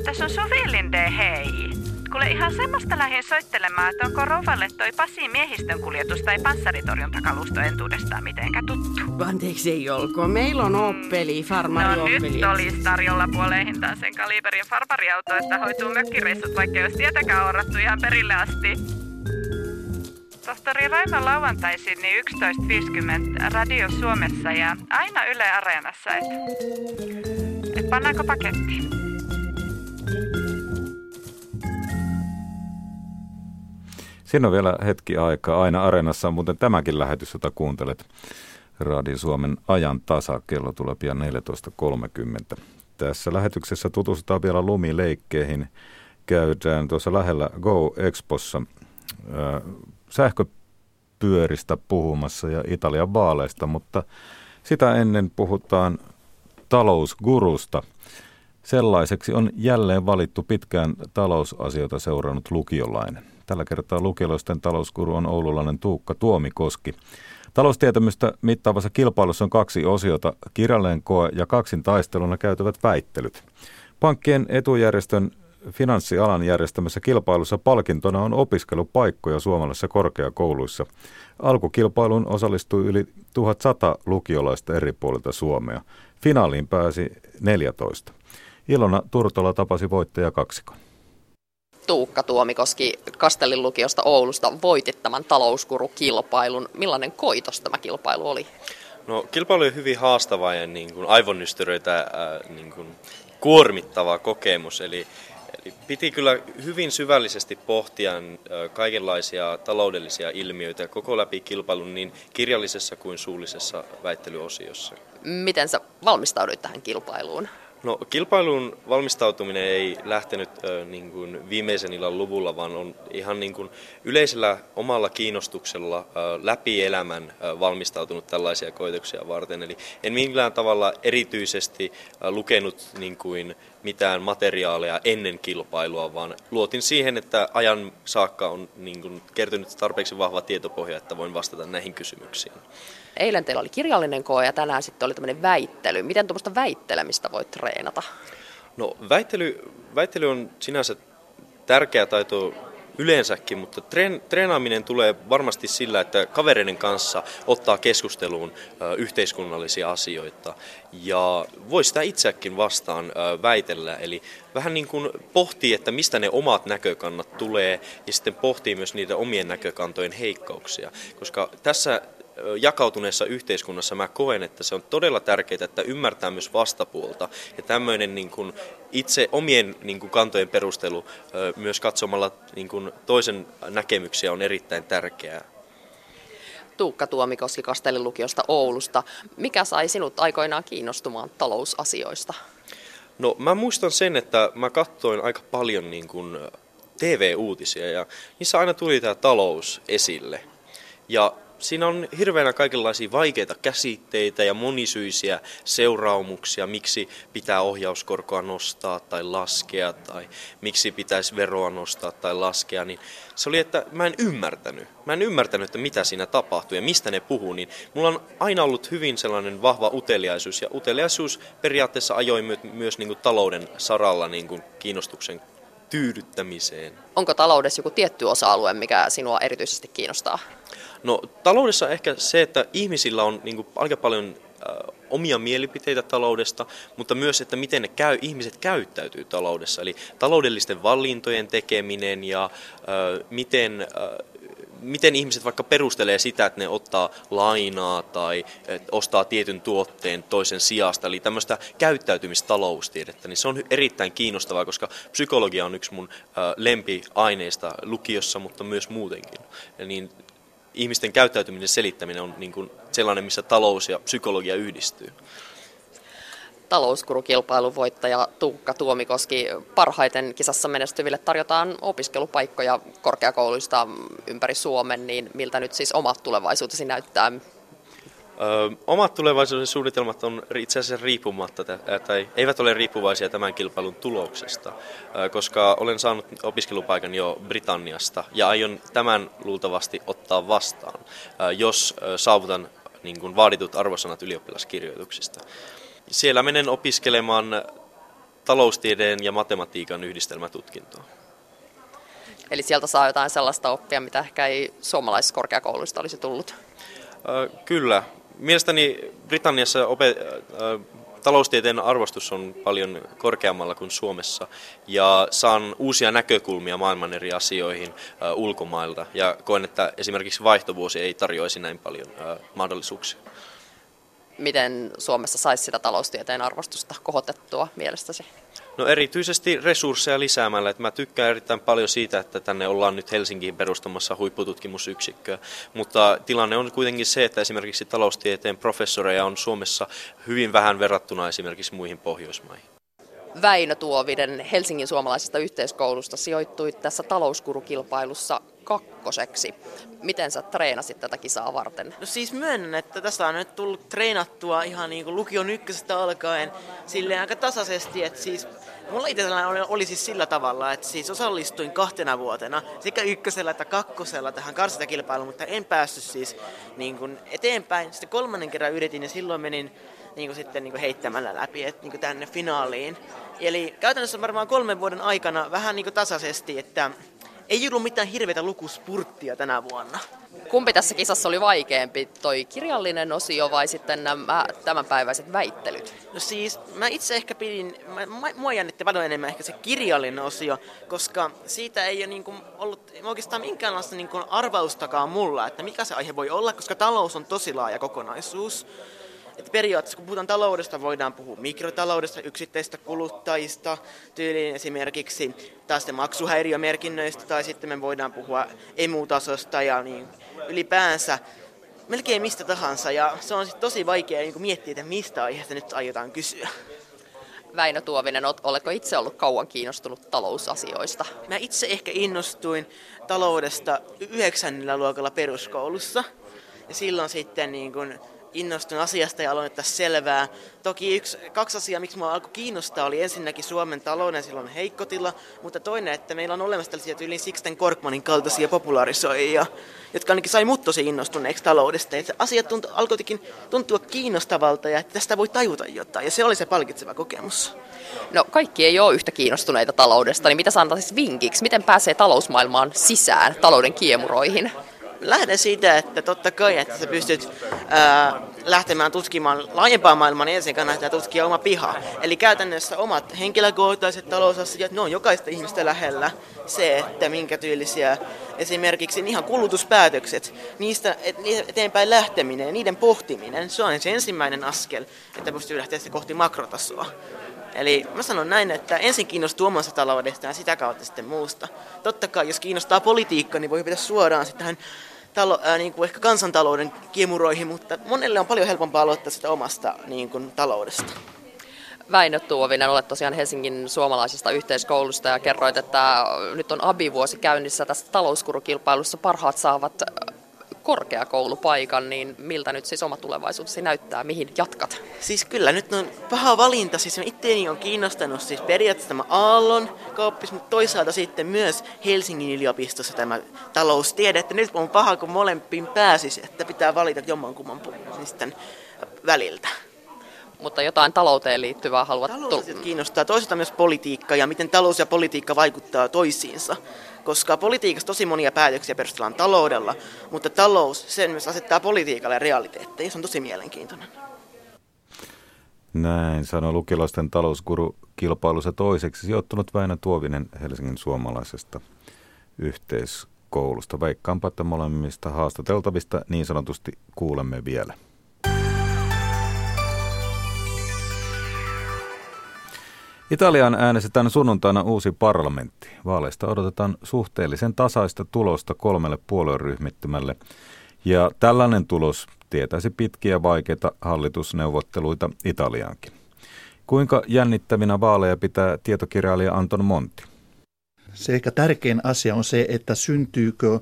Tässä on Suvi Linde, hei. Kuule ihan semmoista lähdin soittelemaan, että onko Rovalle toi Pasi miehistön kuljetus tai panssaritorjuntakalusto entuudestaan mitenkään tuttu. Anteeksi ei olko. Meillä on Oppeli, farmari No Oppeli. nyt olisi tarjolla puoleen hintaan sen kaliberin farmariauto, että hoituu mökkireissut, vaikka jos tietäkään orattu ihan perille asti. Tohtori Raimo lauantaisin niin 11.50 Radio Suomessa ja aina Yle Areenassa, et, et pannaanko paketti? Siinä on vielä hetki aikaa. Aina Areenassa on muuten tämäkin lähetys, jota kuuntelet. Radio Suomen ajan tasa. Kello tulee pian 14.30. Tässä lähetyksessä tutustutaan vielä lumileikkeihin. Käydään tuossa lähellä Go Expossa sähköpyöristä puhumassa ja Italian vaaleista, mutta sitä ennen puhutaan talousgurusta. Sellaiseksi on jälleen valittu pitkään talousasioita seurannut lukiolainen. Tällä kertaa lukiolaisten talouskuru on oululainen Tuukka Tuomikoski. Taloustietämystä mittaavassa kilpailussa on kaksi osiota, kirjallinen koe ja kaksin taisteluna käytävät väittelyt. Pankkien etujärjestön finanssialan järjestämässä kilpailussa palkintona on opiskelupaikkoja suomalaisissa korkeakouluissa. Alkukilpailuun osallistui yli 1100 lukiolaista eri puolilta Suomea. Finaaliin pääsi 14. Ilona Turtola tapasi voittaja kaksikon. Tuukka Tuomikoski Kastellin lukiosta Oulusta voitit tämän talouskurukilpailun. Millainen koitos tämä kilpailu oli? No kilpailu oli hyvin haastava ja niin kuin aivonnystyröitä ää, niin kuin kuormittava kokemus. Eli, eli piti kyllä hyvin syvällisesti pohtia kaikenlaisia taloudellisia ilmiöitä koko läpi kilpailun niin kirjallisessa kuin suullisessa väittelyosiossa. Miten sä valmistauduit tähän kilpailuun? No kilpailun valmistautuminen ei lähtenyt ö, niin kuin viimeisen illan luvulla, vaan on ihan niin kuin yleisellä omalla kiinnostuksella ö, läpi elämän ö, valmistautunut tällaisia koituksia varten. Eli en millään tavalla erityisesti ö, lukenut niin kuin mitään materiaaleja ennen kilpailua, vaan luotin siihen, että ajan saakka on niin kuin kertynyt tarpeeksi vahva tietopohja, että voin vastata näihin kysymyksiin. Eilen teillä oli kirjallinen koe ja tänään sitten oli tämmöinen väittely. Miten tuommoista väittelemistä voit treenata? No väittely, väittely on sinänsä tärkeä taito yleensäkin, mutta treen, treenaaminen tulee varmasti sillä, että kavereiden kanssa ottaa keskusteluun ö, yhteiskunnallisia asioita. Ja voi sitä itsekin vastaan ö, väitellä, eli vähän niin kuin pohtii, että mistä ne omat näkökannat tulee ja sitten pohtii myös niitä omien näkökantojen heikkouksia, koska tässä jakautuneessa yhteiskunnassa mä koen, että se on todella tärkeää, että ymmärtää myös vastapuolta. Ja tämmöinen niin kuin itse omien niin kuin kantojen perustelu myös katsomalla niin kuin toisen näkemyksiä on erittäin tärkeää. Tuukka Tuomikoski Kastelin lukiosta Oulusta. Mikä sai sinut aikoinaan kiinnostumaan talousasioista? No mä muistan sen, että mä katsoin aika paljon niin kuin TV-uutisia ja niissä aina tuli tämä talous esille. Ja siinä on hirveänä kaikenlaisia vaikeita käsitteitä ja monisyisiä seuraamuksia, miksi pitää ohjauskorkoa nostaa tai laskea tai miksi pitäisi veroa nostaa tai laskea, niin se oli, että mä en ymmärtänyt. Mä en ymmärtänyt, että mitä siinä tapahtuu ja mistä ne puhuu, niin mulla on aina ollut hyvin sellainen vahva uteliaisuus ja uteliaisuus periaatteessa ajoi myös niin kuin talouden saralla niin kuin kiinnostuksen tyydyttämiseen. Onko taloudessa joku tietty osa-alue, mikä sinua erityisesti kiinnostaa? No taloudessa ehkä se, että ihmisillä on niin kuin, aika paljon äh, omia mielipiteitä taloudesta, mutta myös, että miten ne käy, ihmiset käyttäytyy taloudessa. Eli taloudellisten valintojen tekeminen ja äh, miten, äh, miten ihmiset vaikka perustelee sitä, että ne ottaa lainaa tai ostaa tietyn tuotteen toisen sijasta. Eli tämmöistä käyttäytymistaloustiedettä, niin se on erittäin kiinnostavaa, koska psykologia on yksi mun lempiaineista lukiossa, mutta myös muutenkin. Niin ihmisten käyttäytyminen selittäminen on niin kuin sellainen, missä talous ja psykologia yhdistyy. Talouskurukilpailun voittaja Tuukka Tuomikoski. Parhaiten kisassa menestyville tarjotaan opiskelupaikkoja korkeakouluista ympäri Suomen, niin miltä nyt siis omat tulevaisuutesi näyttää? Ö, omat tulevaisuuden suunnitelmat on itse asiassa riippumatta, tai eivät ole riippuvaisia tämän kilpailun tuloksesta, koska olen saanut opiskelupaikan jo Britanniasta ja aion tämän luultavasti ottaa vastaan, jos saavutan niin kuin vaaditut arvosanat ylioppilaskirjoituksista. Siellä menen opiskelemaan taloustieteen ja matematiikan yhdistelmätutkintoa. Eli sieltä saa jotain sellaista oppia, mitä ehkä ei suomalaisissa korkeakouluista olisi tullut? Kyllä, Mielestäni Britanniassa opet- äh, taloustieteen arvostus on paljon korkeammalla kuin Suomessa ja saan uusia näkökulmia maailman eri asioihin äh, ulkomailta ja koen, että esimerkiksi vaihtovuosi ei tarjoaisi näin paljon äh, mahdollisuuksia. Miten Suomessa saisi sitä taloustieteen arvostusta kohotettua mielestäsi? No erityisesti resursseja lisäämällä. Että mä tykkään erittäin paljon siitä, että tänne ollaan nyt Helsinkiin perustamassa huippututkimusyksikköä. Mutta tilanne on kuitenkin se, että esimerkiksi taloustieteen professoreja on Suomessa hyvin vähän verrattuna esimerkiksi muihin Pohjoismaihin. Väinö Tuovinen Helsingin suomalaisesta yhteiskoulusta sijoittui tässä talouskurukilpailussa kakkoseksi. Miten sä treenasit tätä kisaa varten? No siis myönnän, että tässä on nyt tullut treenattua ihan niin kuin lukion ykkösestä alkaen silleen aika tasaisesti, että siis Mulla itsellään oli, oli siis sillä tavalla, että siis osallistuin kahtena vuotena sekä ykkösellä että kakkosella tähän karsintakilpailuun, mutta en päässyt siis niin kuin eteenpäin. Sitten kolmannen kerran yritin ja silloin menin niin kuin sitten niin kuin heittämällä läpi et, niin kuin tänne finaaliin. Eli käytännössä varmaan kolmen vuoden aikana vähän niin kuin tasaisesti, että ei ollut mitään hirveitä lukuspurttia tänä vuonna. Kumpi tässä kisassa oli vaikeampi, toi kirjallinen osio vai sitten nämä tämänpäiväiset väittelyt? No siis, mä itse ehkä pidin, mä, mua jännitti paljon enemmän ehkä se kirjallinen osio, koska siitä ei ole niin kuin ollut oikeastaan minkäänlaista niin kuin arvaustakaan mulla, että mikä se aihe voi olla, koska talous on tosi laaja kokonaisuus. Että periaatteessa kun puhutaan taloudesta, voidaan puhua mikrotaloudesta, yksittäistä kuluttajista, tyyliin esimerkiksi taas maksuhäiriömerkinnöistä, tai sitten me voidaan puhua emutasosta ja niin ylipäänsä melkein mistä tahansa. Ja se on sitten tosi vaikea niin miettiä, että mistä aiheesta nyt aiotaan kysyä. Väinö Tuovinen, oletko itse ollut kauan kiinnostunut talousasioista? Mä itse ehkä innostuin taloudesta yhdeksännellä luokalla peruskoulussa. Ja silloin sitten niin kun innostuin asiasta ja aloin ottaa selvää. Toki yksi, kaksi asiaa, miksi minua alkoi kiinnostaa, oli ensinnäkin Suomen talouden silloin heikkotila, mutta toinen, että meillä on olemassa tällaisia yli Sixten Korkmanin kaltaisia popularisoijia, jotka ainakin sai mut tosi innostuneeksi taloudesta. Ja asiat tuntu, alkoi tuntua kiinnostavalta ja että tästä voi tajuta jotain, ja se oli se palkitseva kokemus. No kaikki ei ole yhtä kiinnostuneita taloudesta, niin mitä sä antaisit vinkiksi? Miten pääsee talousmaailmaan sisään, talouden kiemuroihin? Lähden siitä, että totta kai, että sä pystyt ää, lähtemään tutkimaan laajempaa maailmaa, niin ensin kannattaa tutkia oma piha. Eli käytännössä omat henkilökohtaiset talousasiat, ne on jokaista ihmistä lähellä. Se, että minkä tyylisiä esimerkiksi ihan kulutuspäätökset, niistä eteenpäin lähteminen, niiden pohtiminen, se on se ensimmäinen askel, että pystyy lähteä kohti makrotasoa. Eli mä sanon näin, että ensin kiinnostuu omasta taloudesta ja sitä kautta sitten muusta. Totta kai, jos kiinnostaa politiikka, niin voi pitää suoraan sitten tähän talo, ää, niin kuin ehkä kansantalouden kiemuroihin, mutta monelle on paljon helpompaa aloittaa sitä omasta niin kuin, taloudesta. Väinö Tuovinen, olet tosiaan Helsingin suomalaisesta yhteiskoulusta ja kerroit, että nyt on abivuosi käynnissä tässä talouskurukilpailussa. Parhaat saavat korkeakoulupaikan, niin miltä nyt siis oma tulevaisuutesi näyttää, mihin jatkat? Siis kyllä nyt on paha valinta, siis itseäni on kiinnostanut siis periaatteessa tämä Aallon kauppis, mutta toisaalta sitten myös Helsingin yliopistossa tämä taloustiede, että nyt on paha, kun molempiin pääsisi, että pitää valita jommankumman siis väliltä. Mutta jotain talouteen liittyvää haluat... Talous kiinnostaa. Toisaalta myös politiikka ja miten talous ja politiikka vaikuttaa toisiinsa koska politiikassa tosi monia päätöksiä perustellaan taloudella, mutta talous sen myös asettaa politiikalle realiteetteja. Se on tosi mielenkiintoinen. Näin sanoi lukilaisten talouskuru kilpailussa toiseksi sijoittunut Väinö Tuovinen Helsingin suomalaisesta yhteiskoulusta. Veikkaanpa, että molemmista haastateltavista niin sanotusti kuulemme vielä. Italiaan äänestetään sunnuntaina uusi parlamentti. Vaaleista odotetaan suhteellisen tasaista tulosta kolmelle puolueryhmittymälle. Ja tällainen tulos tietäisi pitkiä vaikeita hallitusneuvotteluita Italiaankin. Kuinka jännittävinä vaaleja pitää tietokirjailija Anton Monti? Se ehkä tärkein asia on se, että syntyykö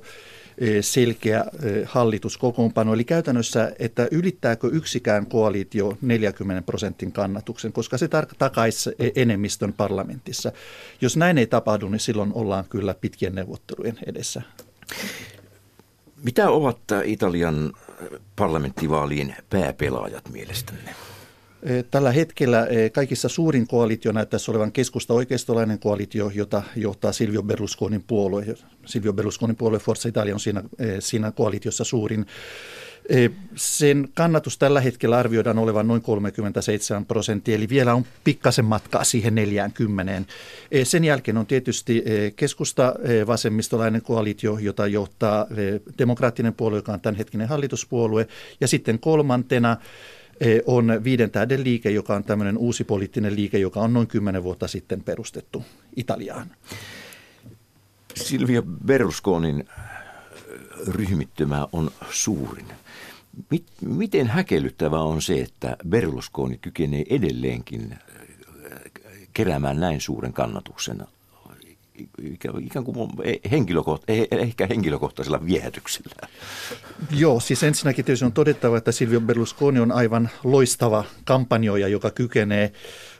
selkeä hallituskokoonpano. Eli käytännössä, että ylittääkö yksikään koalitio 40 prosentin kannatuksen, koska se takaisi e-, enemmistön parlamentissa. Jos näin ei tapahdu, niin silloin ollaan kyllä pitkien neuvottelujen edessä. Mitä ovat Italian parlamenttivaalien pääpelaajat mielestänne? Tällä hetkellä kaikissa suurin koalitio näyttäisi olevan keskusta-oikeistolainen koalitio, jota johtaa Silvio Berlusconin puolue. Silvio Berlusconin puolue Forza Italia on siinä, siinä koalitiossa suurin. Sen kannatus tällä hetkellä arvioidaan olevan noin 37 prosenttia, eli vielä on pikkasen matkaa siihen 40. Sen jälkeen on tietysti keskusta vasemmistolainen koalitio, jota johtaa demokraattinen puolue, joka on tämänhetkinen hallituspuolue, ja sitten kolmantena on Viiden tähden liike, joka on tämmöinen uusi poliittinen liike, joka on noin kymmenen vuotta sitten perustettu Italiaan. Silvia Berlusconin ryhmittymä on suurin. Miten häkellyttävää on se, että Berlusconi kykenee edelleenkin äh, keräämään näin suuren kannatuksen ikään kuin henkilökoht, ehkä henkilökohtaisella viehätyksellä. Joo, siis ensinnäkin tietysti on todettava, että Silvio Berlusconi on aivan loistava kampanjoija, joka kykenee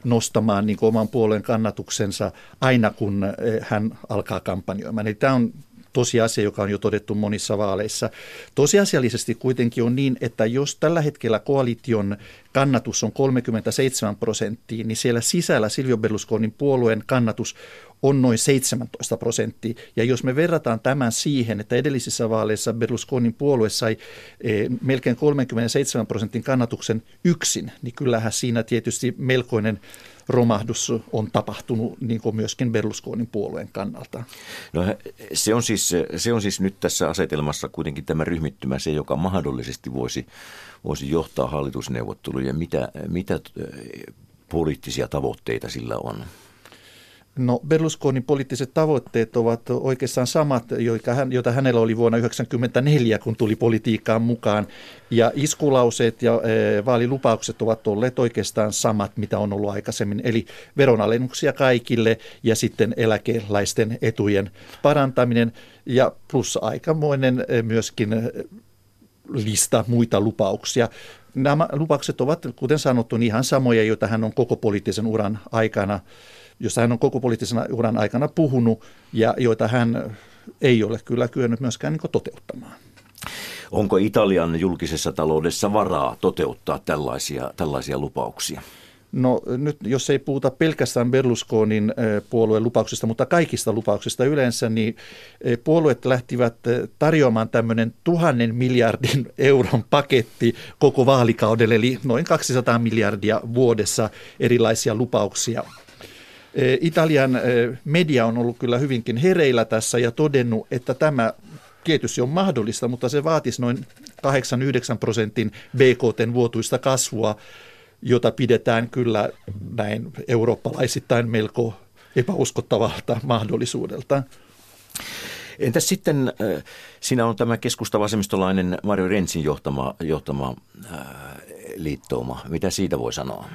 nostamaan niin oman puolen kannatuksensa aina, kun hän alkaa kampanjoimaan. Eli tämä on tosiasia, joka on jo todettu monissa vaaleissa. Tosiasiallisesti kuitenkin on niin, että jos tällä hetkellä koalition kannatus on 37 prosenttia, niin siellä sisällä Silvio Berlusconin puolueen kannatus on noin 17 prosenttia. Ja jos me verrataan tämän siihen, että edellisissä vaaleissa Berlusconin puolue sai e, melkein 37 prosentin kannatuksen yksin, niin kyllähän siinä tietysti melkoinen romahdus on tapahtunut niin kuin myöskin Berlusconin puolueen kannalta. No, se, on siis, se on siis nyt tässä asetelmassa kuitenkin tämä ryhmittymä se, joka mahdollisesti voisi, voisi johtaa hallitusneuvotteluja. Mitä, mitä poliittisia tavoitteita sillä on? No Berlusconin poliittiset tavoitteet ovat oikeastaan samat, joita, hän, joita hänellä oli vuonna 1994, kun tuli politiikkaan mukaan. Ja iskulauseet ja e, vaalilupaukset ovat olleet oikeastaan samat, mitä on ollut aikaisemmin. Eli veronalennuksia kaikille ja sitten eläkeläisten etujen parantaminen ja plus aikamoinen e, myöskin lista muita lupauksia. Nämä lupaukset ovat, kuten sanottu, ihan samoja, joita hän on koko poliittisen uran aikana, josta hän on koko poliittisen uran aikana puhunut ja joita hän ei ole kyllä kyennyt myöskään niin toteuttamaan. Onko Italian julkisessa taloudessa varaa toteuttaa tällaisia, tällaisia lupauksia? No nyt jos ei puhuta pelkästään Berlusconin puolueen lupauksista, mutta kaikista lupauksista yleensä, niin puolueet lähtivät tarjoamaan tämmöinen tuhannen miljardin euron paketti koko vaalikaudelle, eli noin 200 miljardia vuodessa erilaisia lupauksia. Italian media on ollut kyllä hyvinkin hereillä tässä ja todennut, että tämä tietysti on mahdollista, mutta se vaatisi noin 8-9 prosentin BKTn vuotuista kasvua jota pidetään kyllä näin eurooppalaisittain melko epäuskottavalta mahdollisuudelta. Entäs sitten, äh, siinä on tämä keskustavasemmistolainen Mario Rensin johtama, johtama liittouma. Mitä siitä voi sanoa?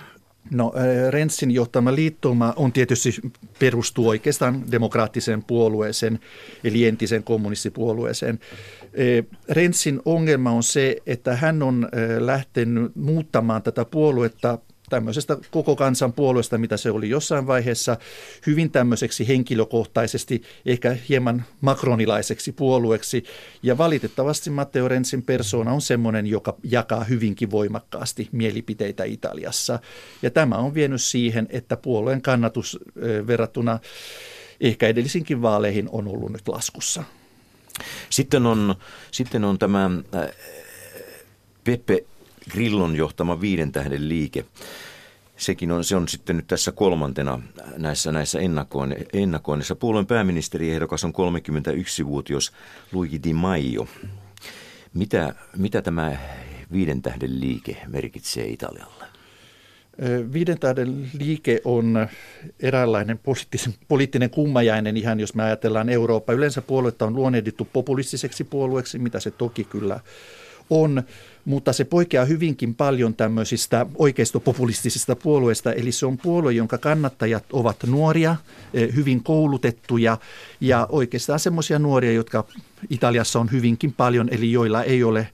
No Rensin johtama liittouma on tietysti perustuu oikeastaan demokraattiseen puolueeseen, eli entisen kommunistipuolueeseen. Rensin ongelma on se, että hän on lähtenyt muuttamaan tätä puoluetta tämmöisestä koko kansan puolueesta, mitä se oli jossain vaiheessa, hyvin tämmöiseksi henkilökohtaisesti, ehkä hieman makronilaiseksi puolueeksi. Ja valitettavasti Matteo Rensin persona on semmoinen, joka jakaa hyvinkin voimakkaasti mielipiteitä Italiassa. Ja tämä on vienyt siihen, että puolueen kannatus verrattuna ehkä edellisinkin vaaleihin on ollut nyt laskussa. Sitten on, sitten on tämä Pepe Grillon johtama viiden tähden liike. Sekin on, se on sitten nyt tässä kolmantena näissä, näissä ennakoinnissa. Puolueen pääministeriehdokas on 31-vuotias Luigi Di Maio. Mitä, mitä tämä viiden tähden liike merkitsee Italialle? Viiden tähden liike on eräänlainen poliittinen kummajainen ihan, jos me ajatellaan Eurooppa. Yleensä puoluetta on luonnehdittu populistiseksi puolueeksi, mitä se toki kyllä on, mutta se poikkeaa hyvinkin paljon tämmöisistä oikeistopopulistisista puolueista, eli se on puolue, jonka kannattajat ovat nuoria, eh, hyvin koulutettuja ja oikeastaan semmoisia nuoria, jotka Italiassa on hyvinkin paljon, eli joilla ei ole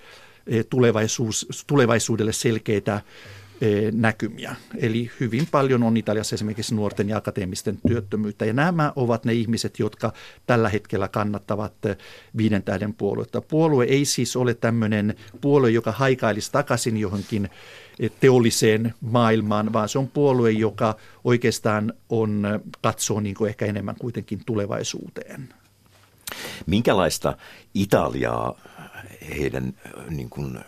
eh, tulevaisuus, tulevaisuudelle selkeitä näkymiä. Eli hyvin paljon on Italiassa esimerkiksi nuorten ja akateemisten työttömyyttä. Ja nämä ovat ne ihmiset, jotka tällä hetkellä kannattavat eh, viiden tähden puoluetta. Puolue ei siis ole tämmöinen puolue, joka haikailisi takaisin johonkin eh, teolliseen maailmaan, vaan se on puolue, joka oikeastaan on, katsoo niin ehkä enemmän kuitenkin tulevaisuuteen. Minkälaista Italiaa heidän niin kuin,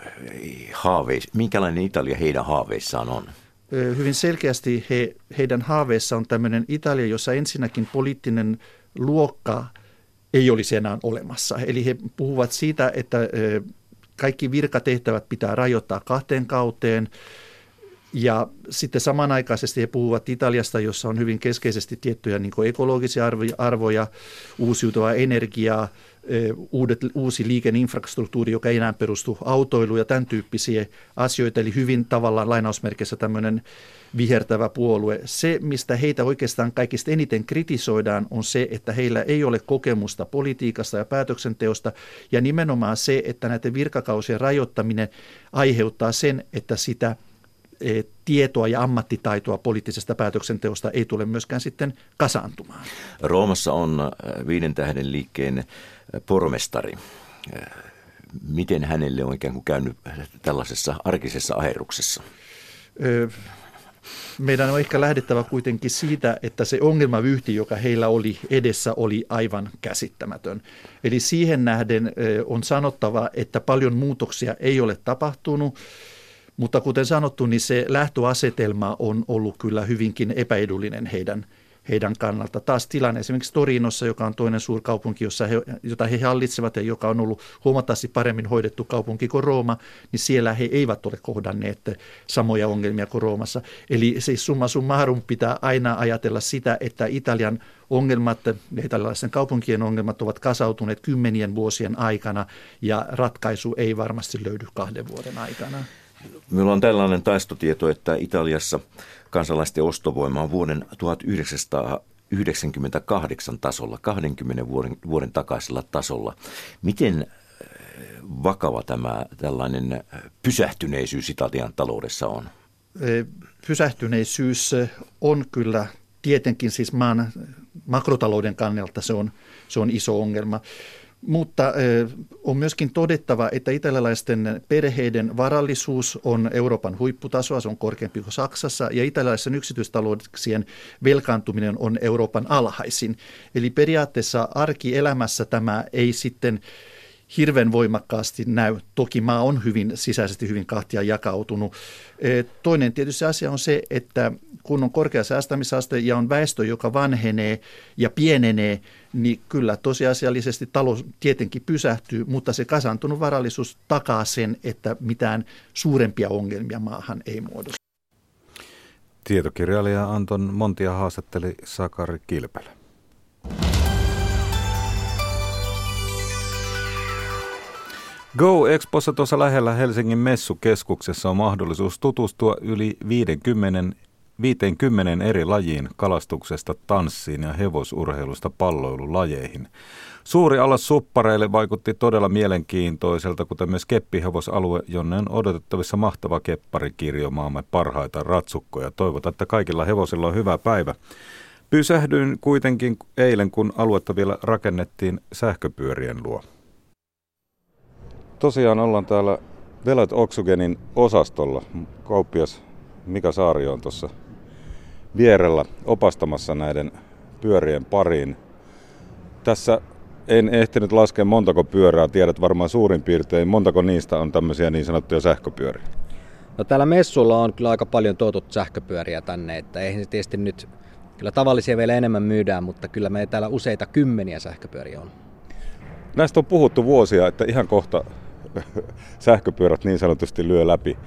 haaveis, minkälainen Italia heidän haaveissaan on? Hyvin selkeästi he, heidän haaveissa on tämmöinen Italia, jossa ensinnäkin poliittinen luokka ei olisi enää olemassa. Eli he puhuvat siitä, että kaikki virkatehtävät pitää rajoittaa kahteen kauteen. Ja sitten samanaikaisesti he puhuvat Italiasta, jossa on hyvin keskeisesti tiettyjä niin ekologisia arvoja, uusiutuvaa energiaa, uudet, uusi liikenneinfrastruktuuri, joka ei enää perustu autoiluun ja tämän tyyppisiä asioita, eli hyvin tavallaan lainausmerkeissä tämmöinen vihertävä puolue. Se, mistä heitä oikeastaan kaikista eniten kritisoidaan, on se, että heillä ei ole kokemusta politiikasta ja päätöksenteosta, ja nimenomaan se, että näiden virkakausien rajoittaminen aiheuttaa sen, että sitä tietoa ja ammattitaitoa poliittisesta päätöksenteosta ei tule myöskään sitten kasaantumaan. Roomassa on viiden tähden liikkeen pormestari. Miten hänelle on ikään kuin käynyt tällaisessa arkisessa aheruksessa? Meidän on ehkä lähdettävä kuitenkin siitä, että se ongelmavyyhti, joka heillä oli edessä, oli aivan käsittämätön. Eli siihen nähden on sanottava, että paljon muutoksia ei ole tapahtunut. Mutta kuten sanottu, niin se lähtöasetelma on ollut kyllä hyvinkin epäedullinen heidän heidän kannalta. Taas tilanne esimerkiksi Torinossa, joka on toinen suurkaupunki, jossa he, jota he hallitsevat ja joka on ollut huomattavasti paremmin hoidettu kaupunki kuin Rooma, niin siellä he eivät ole kohdanneet samoja ongelmia kuin Roomassa. Eli siis summa summarum pitää aina ajatella sitä, että Italian ongelmat, italialaisen kaupunkien ongelmat ovat kasautuneet kymmenien vuosien aikana ja ratkaisu ei varmasti löydy kahden vuoden aikana. Meillä on tällainen taistotieto, että Italiassa kansalaisten ostovoima on vuoden 1998 tasolla, 20 vuoden, vuoden takaisella tasolla. Miten vakava tämä tällainen pysähtyneisyys Italian taloudessa on? Pysähtyneisyys on kyllä tietenkin siis maan makrotalouden kannalta se on, se on iso ongelma. Mutta on myöskin todettava, että italialaisten perheiden varallisuus on Euroopan huipputasoa, se on korkeampi kuin Saksassa, ja italialaisten yksityistalouksien velkaantuminen on Euroopan alhaisin. Eli periaatteessa arkielämässä tämä ei sitten hirveän voimakkaasti näy. Toki maa on hyvin sisäisesti hyvin kahtia jakautunut. Toinen tietysti asia on se, että kun on korkea säästämisaste ja on väestö, joka vanhenee ja pienenee, niin kyllä tosiasiallisesti talous tietenkin pysähtyy, mutta se kasantunut varallisuus takaa sen, että mitään suurempia ongelmia maahan ei muodostu. Tietokirjailija Anton Montia haastatteli Sakari Kilpelä. Go Expossa tuossa lähellä Helsingin messukeskuksessa on mahdollisuus tutustua yli 50, 50 eri lajiin kalastuksesta tanssiin ja hevosurheilusta palloilulajeihin. Suuri alas suppareille vaikutti todella mielenkiintoiselta, kuten myös keppihevosalue, jonne on odotettavissa mahtava kepparikirjo maamme parhaita ratsukkoja. Toivotaan, että kaikilla hevosilla on hyvä päivä. Pysähdyin kuitenkin eilen, kun aluetta vielä rakennettiin sähköpyörien luo. Tosiaan ollaan täällä Velat Oxygenin osastolla. Kauppias Mika Saari on tuossa vierellä opastamassa näiden pyörien pariin. Tässä en ehtinyt laskea montako pyörää, tiedät varmaan suurin piirtein. Montako niistä on tämmöisiä niin sanottuja sähköpyöriä? No täällä messulla on kyllä aika paljon tuotut sähköpyöriä tänne, että eihän se tietysti nyt, kyllä tavallisia vielä enemmän myydään, mutta kyllä me täällä useita kymmeniä sähköpyöriä on. Näistä on puhuttu vuosia, että ihan kohta sähköpyörät niin sanotusti lyö läpi.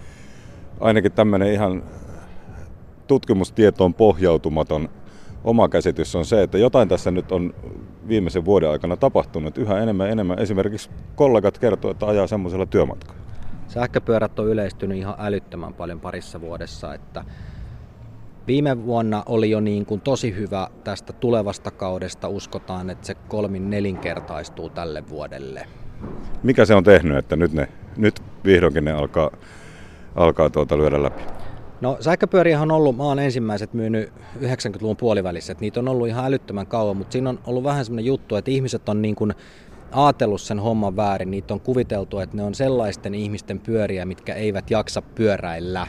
Ainakin tämmöinen ihan tutkimustietoon pohjautumaton oma käsitys on se, että jotain tässä nyt on viimeisen vuoden aikana tapahtunut. Yhä enemmän enemmän esimerkiksi kollegat kertoo, että ajaa semmoisella työmatkalla. Sähköpyörät on yleistynyt ihan älyttömän paljon parissa vuodessa, että Viime vuonna oli jo niin kuin tosi hyvä tästä tulevasta kaudesta. Uskotaan, että se kolmin nelinkertaistuu tälle vuodelle. Mikä se on tehnyt, että nyt, ne, nyt vihdoinkin ne alkaa, alkaa tuota lyödä läpi? No sähköpyöriä on ollut maan ensimmäiset myynyt 90-luvun puolivälissä, että niitä on ollut ihan älyttömän kauan, mutta siinä on ollut vähän semmoinen juttu, että ihmiset on niin kuin ajatellut sen homman väärin. Niitä on kuviteltu, että ne on sellaisten ihmisten pyöriä, mitkä eivät jaksa pyöräillä.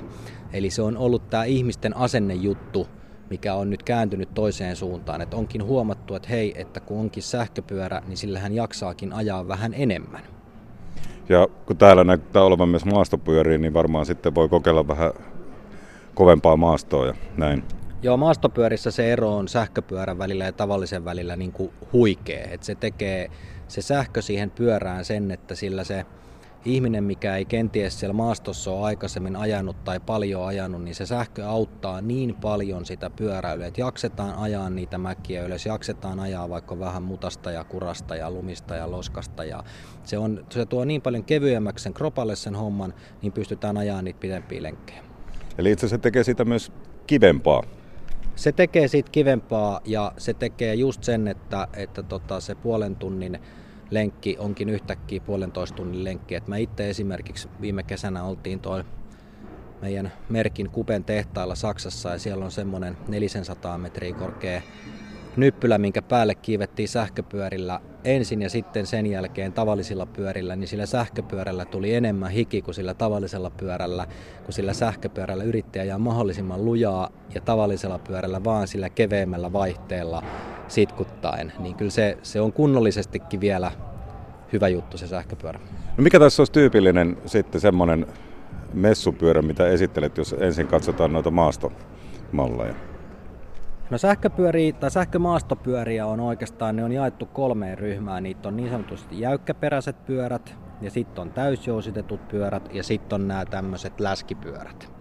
Eli se on ollut tämä ihmisten asennejuttu, mikä on nyt kääntynyt toiseen suuntaan. Että onkin huomattu, että hei, että kun onkin sähköpyörä, niin sillä hän jaksaakin ajaa vähän enemmän. Ja kun täällä näyttää olevan myös maastopyöriä, niin varmaan sitten voi kokeilla vähän kovempaa maastoa ja näin. Joo, maastopyörissä se ero on sähköpyörän välillä ja tavallisen välillä niin kuin huikea. Että se tekee se sähkö siihen pyörään sen, että sillä se ihminen, mikä ei kenties siellä maastossa ole aikaisemmin ajanut tai paljon ajanut, niin se sähkö auttaa niin paljon sitä pyöräilyä, että jaksetaan ajaa niitä mäkiä ylös, jaksetaan ajaa vaikka vähän mutasta ja kurasta ja lumista ja loskasta. Ja se, on, se tuo niin paljon kevyemmäksi sen kropalle sen homman, niin pystytään ajaa niitä pidempiä lenkkejä. Eli itse se tekee sitä myös kivempaa. Se tekee siitä kivempaa ja se tekee just sen, että, että tota, se puolen tunnin lenkki onkin yhtäkkiä puolentoista tunnin lenkki. Et mä itse esimerkiksi viime kesänä oltiin tuo meidän Merkin Kupen tehtailla Saksassa ja siellä on semmoinen 400 metriä korkea nyppylä, minkä päälle kiivettiin sähköpyörillä ensin ja sitten sen jälkeen tavallisilla pyörillä, niin sillä sähköpyörällä tuli enemmän hiki kuin sillä tavallisella pyörällä, kun sillä sähköpyörällä yritti ajaa mahdollisimman lujaa ja tavallisella pyörällä vaan sillä keveämmällä vaihteella sitkuttaen. Niin kyllä se, se on kunnollisestikin vielä hyvä juttu se sähköpyörä. No mikä tässä olisi tyypillinen sitten semmoinen messupyörä, mitä esittelet, jos ensin katsotaan noita maastomalleja? No sähköpyöriä tai sähkömaastopyöriä on oikeastaan, ne on jaettu kolmeen ryhmään. Niitä on niin sanotusti jäykkäperäiset pyörät, ja sitten on täysjousitetut pyörät, ja sitten on nämä tämmöiset läskipyörät.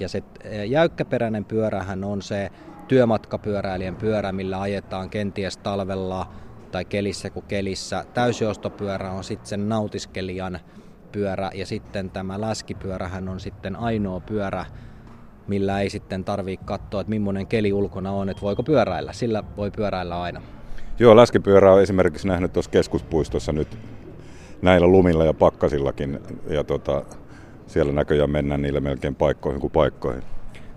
Ja se e, jäykkäperäinen pyörähän on se työmatkapyöräilijän pyörä, millä ajetaan kenties talvella tai kelissä kuin kelissä. Täysjoustopyörä on sitten sen nautiskelijan pyörä, ja sitten tämä läskipyörähän on sitten ainoa pyörä, millä ei sitten tarvitse katsoa, että millainen keli ulkona on, että voiko pyöräillä. Sillä voi pyöräillä aina. Joo, läskipyörä on esimerkiksi nähnyt tuossa keskuspuistossa nyt näillä lumilla ja pakkasillakin. Ja tota, siellä näköjään mennään niille melkein paikkoihin kuin paikkoihin.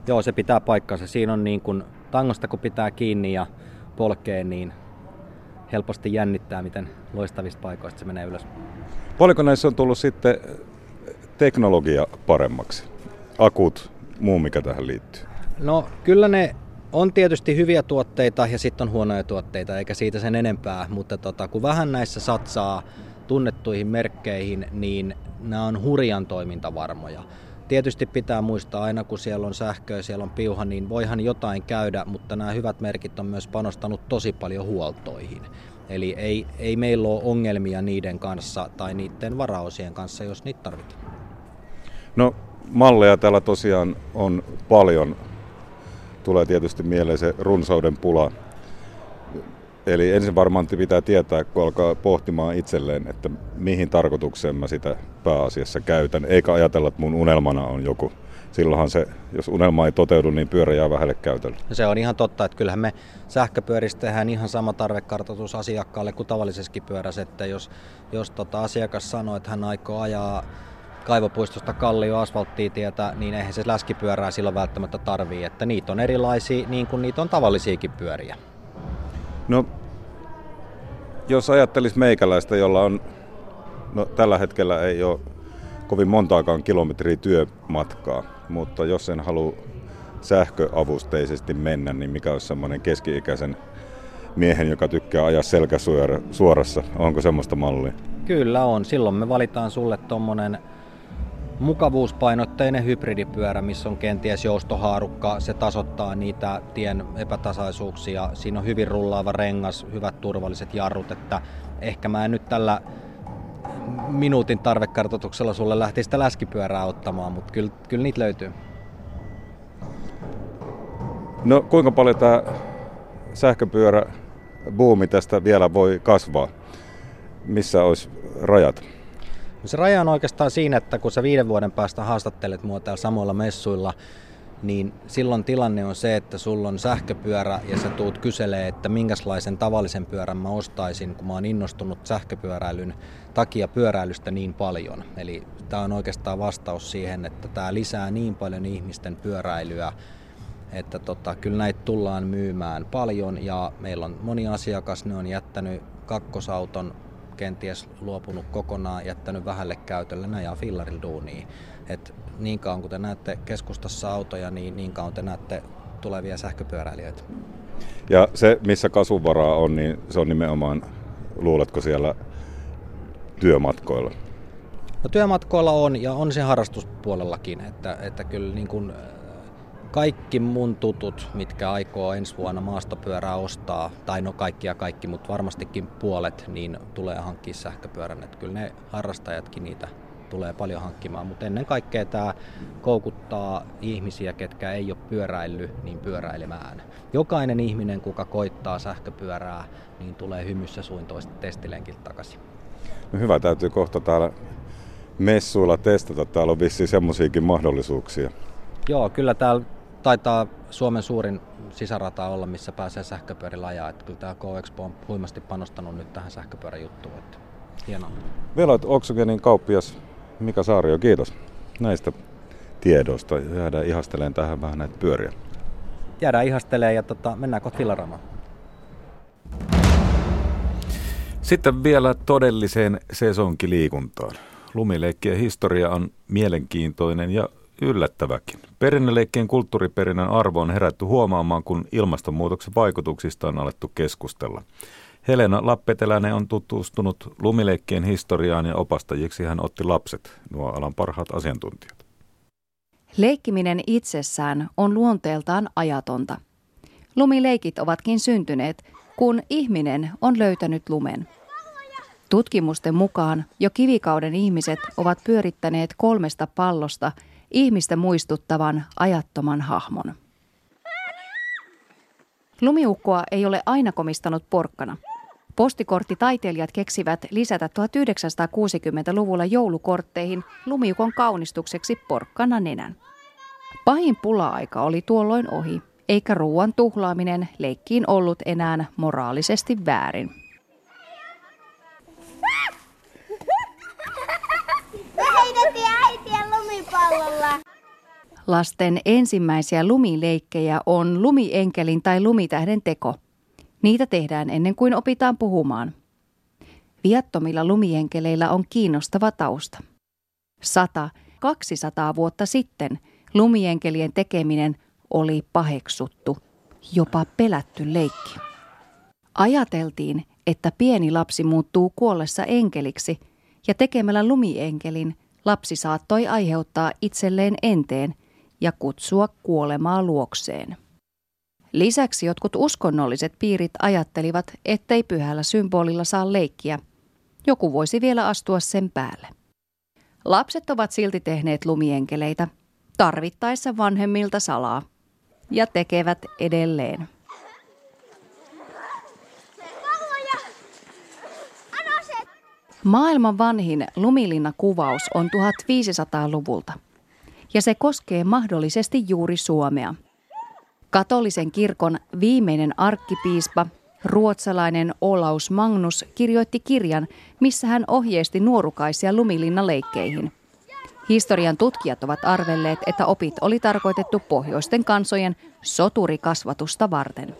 Joo, se pitää paikkansa. Siinä on niin kuin, tangosta kun pitää kiinni ja polkee, niin helposti jännittää, miten loistavista paikoista se menee ylös. Paljonko näissä on tullut sitten teknologia paremmaksi? Akut, muu mikä tähän liittyy? No kyllä ne on tietysti hyviä tuotteita ja sitten on huonoja tuotteita, eikä siitä sen enempää, mutta tota, kun vähän näissä satsaa tunnettuihin merkkeihin, niin nämä on hurjan toimintavarmoja. Tietysti pitää muistaa aina, kun siellä on sähköä, siellä on piuha, niin voihan jotain käydä, mutta nämä hyvät merkit on myös panostanut tosi paljon huoltoihin. Eli ei, ei meillä ole ongelmia niiden kanssa tai niiden varaosien kanssa, jos niitä tarvitaan. No malleja täällä tosiaan on paljon. Tulee tietysti mieleen se runsauden pula. Eli ensin varmaan pitää tietää, kun alkaa pohtimaan itselleen, että mihin tarkoitukseen mä sitä pääasiassa käytän. Eikä ajatella, että mun unelmana on joku. Silloinhan se, jos unelma ei toteudu, niin pyörä jää vähälle käytölle. Se on ihan totta, että kyllähän me sähköpyöristä tehdään ihan sama tarvekartoitus asiakkaalle kuin tavallisessakin pyörässä. Että jos, jos tota asiakas sanoo, että hän aikoo ajaa kaivopuistosta kallio asfalttiitietä, niin eihän se läskipyörää silloin välttämättä tarvii. Että niitä on erilaisia niin kuin niitä on tavallisiakin pyöriä. No, jos ajattelis meikäläistä, jolla on, no tällä hetkellä ei ole kovin montaakaan kilometriä työmatkaa, mutta jos en halua sähköavusteisesti mennä, niin mikä olisi semmoinen keski-ikäisen miehen, joka tykkää ajaa selkä suorassa. Onko semmoista mallia? Kyllä on. Silloin me valitaan sulle tuommoinen mukavuuspainotteinen hybridipyörä, missä on kenties joustohaarukka. Se tasoittaa niitä tien epätasaisuuksia. Siinä on hyvin rullaava rengas, hyvät turvalliset jarrut. Että ehkä mä en nyt tällä minuutin tarvekartoituksella sulle lähti sitä läskipyörää ottamaan, mutta kyllä, kyllä niitä löytyy. No kuinka paljon tämä sähköpyörä buumi tästä vielä voi kasvaa? Missä olisi rajat? Se raja on oikeastaan siinä, että kun sä viiden vuoden päästä haastattelet mua täällä samoilla messuilla, niin silloin tilanne on se, että sulla on sähköpyörä ja sä tuut kyselee, että minkälaisen tavallisen pyörän mä ostaisin, kun mä oon innostunut sähköpyöräilyn takia pyöräilystä niin paljon. Eli tämä on oikeastaan vastaus siihen, että tämä lisää niin paljon ihmisten pyöräilyä, että tota, kyllä näitä tullaan myymään paljon ja meillä on moni asiakas, ne on jättänyt kakkosauton kenties luopunut kokonaan, jättänyt vähälle käytölle, ne ajaa fillarilla duunia. Et niin kauan kun te näette keskustassa autoja, niin niin kauan te näette tulevia sähköpyöräilijöitä. Ja se, missä kasvuvaraa on, niin se on nimenomaan, luuletko siellä työmatkoilla? No työmatkoilla on ja on se harrastuspuolellakin, että, että kyllä niin kuin kaikki mun tutut, mitkä aikoo ensi vuonna maastopyörää ostaa, tai no kaikki ja kaikki, mutta varmastikin puolet, niin tulee hankkia sähköpyörän. Että kyllä ne harrastajatkin niitä tulee paljon hankkimaan, mutta ennen kaikkea tämä koukuttaa ihmisiä, ketkä ei ole pyöräilly, niin pyöräilemään. Jokainen ihminen, kuka koittaa sähköpyörää, niin tulee hymyssä suin toista testilenkiltä takaisin. No hyvä, täytyy kohta täällä messuilla testata. Täällä on vissiin semmoisiakin mahdollisuuksia. Joo, kyllä täällä taitaa Suomen suurin sisärata olla, missä pääsee sähköpyörillä ajaa. Että kyllä tämä K-Expo on huimasti panostanut nyt tähän sähköpyöräjuttuun. Että hienoa. Veloit Oksugenin kauppias Mika Saario, kiitos näistä tiedoista. Jäädään ihasteleen tähän vähän näitä pyöriä. Jäädään ihasteleen ja tota, mennään kohti. Sitten vielä todelliseen sesonkiliikuntaan. Lumileikkien historia on mielenkiintoinen ja yllättäväkin. Perinnöleikkien kulttuuriperinnön arvo on herätty huomaamaan, kun ilmastonmuutoksen vaikutuksista on alettu keskustella. Helena Lappeteläinen on tutustunut lumileikkien historiaan ja opastajiksi hän otti lapset, nuo alan parhaat asiantuntijat. Leikkiminen itsessään on luonteeltaan ajatonta. Lumileikit ovatkin syntyneet, kun ihminen on löytänyt lumen. Tutkimusten mukaan jo kivikauden ihmiset ovat pyörittäneet kolmesta pallosta – ihmistä muistuttavan ajattoman hahmon. Lumiukkoa ei ole aina komistanut porkkana. Postikorttitaiteilijat keksivät lisätä 1960-luvulla joulukortteihin lumiukon kaunistukseksi porkkana nenän. Pahin pula-aika oli tuolloin ohi, eikä ruoan tuhlaaminen leikkiin ollut enää moraalisesti väärin. Pallolla. Lasten ensimmäisiä lumileikkejä on lumienkelin tai lumitähden teko. Niitä tehdään ennen kuin opitaan puhumaan. Viattomilla lumienkeleillä on kiinnostava tausta. Sata, 200 vuotta sitten lumienkelien tekeminen oli paheksuttu, jopa pelätty leikki. Ajateltiin, että pieni lapsi muuttuu kuollessa enkeliksi ja tekemällä lumienkelin lapsi saattoi aiheuttaa itselleen enteen ja kutsua kuolemaa luokseen. Lisäksi jotkut uskonnolliset piirit ajattelivat, ettei pyhällä symbolilla saa leikkiä. Joku voisi vielä astua sen päälle. Lapset ovat silti tehneet lumienkeleitä, tarvittaessa vanhemmilta salaa, ja tekevät edelleen. Maailman vanhin lumilinnakuvaus on 1500-luvulta, ja se koskee mahdollisesti juuri Suomea. Katolisen kirkon viimeinen arkkipiispa, ruotsalainen Olaus Magnus, kirjoitti kirjan, missä hän ohjeisti nuorukaisia lumilinnaleikkeihin. Historian tutkijat ovat arvelleet, että opit oli tarkoitettu pohjoisten kansojen soturikasvatusta varten.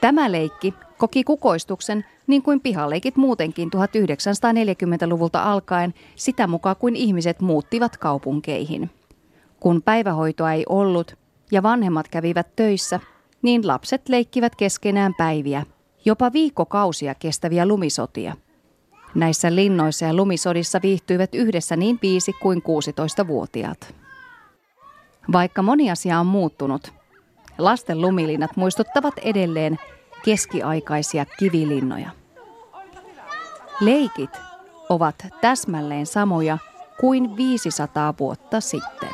Tämä leikki koki kukoistuksen, niin kuin pihaleikit muutenkin 1940-luvulta alkaen, sitä mukaan kuin ihmiset muuttivat kaupunkeihin. Kun päivähoitoa ei ollut ja vanhemmat kävivät töissä, niin lapset leikkivät keskenään päiviä, jopa viikkokausia kestäviä lumisotia. Näissä linnoissa ja lumisodissa viihtyivät yhdessä niin 5 kuin 16-vuotiaat. Vaikka moni asia on muuttunut, lasten lumilinnat muistuttavat edelleen keskiaikaisia kivilinnoja. Leikit ovat täsmälleen samoja kuin 500 vuotta sitten.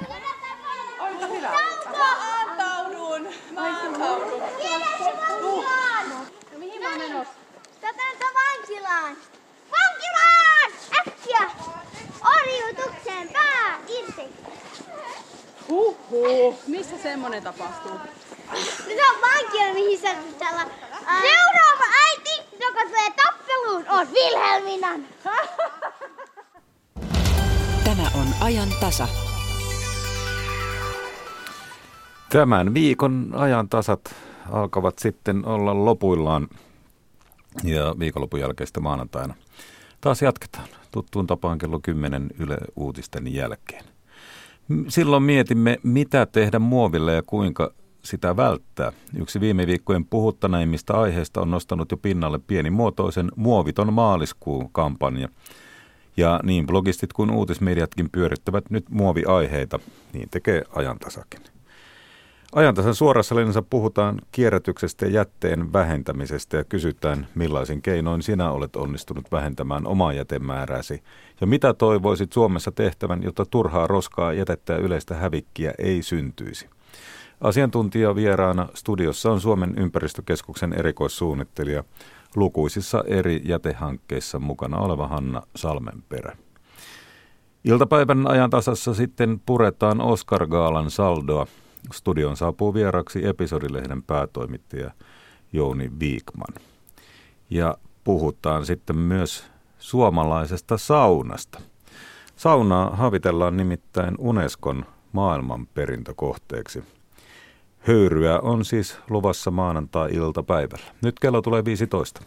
Huhhuh, missä semmonen tapahtuu? No se on vankila, mihin sä pitää olla. Seuraava äiti, joka tulee tappeluun, on Wilhelminan. Tämä on ajan tasa. Tämän viikon ajan tasat alkavat sitten olla lopuillaan ja viikonlopun jälkeistä maanantaina. Taas jatketaan tuttuun tapaan kello 10 Yle Uutisten jälkeen. Silloin mietimme, mitä tehdä muoville ja kuinka sitä välttää. Yksi viime viikkojen puhuttaneimmista aiheista on nostanut jo pinnalle pienimuotoisen muoviton maaliskuun kampanja. Ja niin blogistit kuin uutismediatkin pyörittävät nyt muoviaiheita, niin tekee ajantasakin. Ajantasan suorassa lennossa puhutaan kierrätyksestä ja jätteen vähentämisestä ja kysytään, millaisin keinoin sinä olet onnistunut vähentämään omaa jätemäärääsi ja mitä toivoisit Suomessa tehtävän, jotta turhaa roskaa, jätettä ja yleistä hävikkiä ei syntyisi. Asiantuntija vieraana studiossa on Suomen ympäristökeskuksen erikoissuunnittelija lukuisissa eri jätehankkeissa mukana oleva Hanna Salmenperä. Iltapäivän ajantasassa sitten puretaan Oscar Gaalan saldoa. Studion saapuu vieraksi episodilehden päätoimittaja Jouni Viikman. Ja puhutaan sitten myös suomalaisesta saunasta. Saunaa havitellaan nimittäin Unescon maailmanperintökohteeksi – Höyryä on siis luvassa maanantai-iltapäivällä. Nyt kello tulee 15.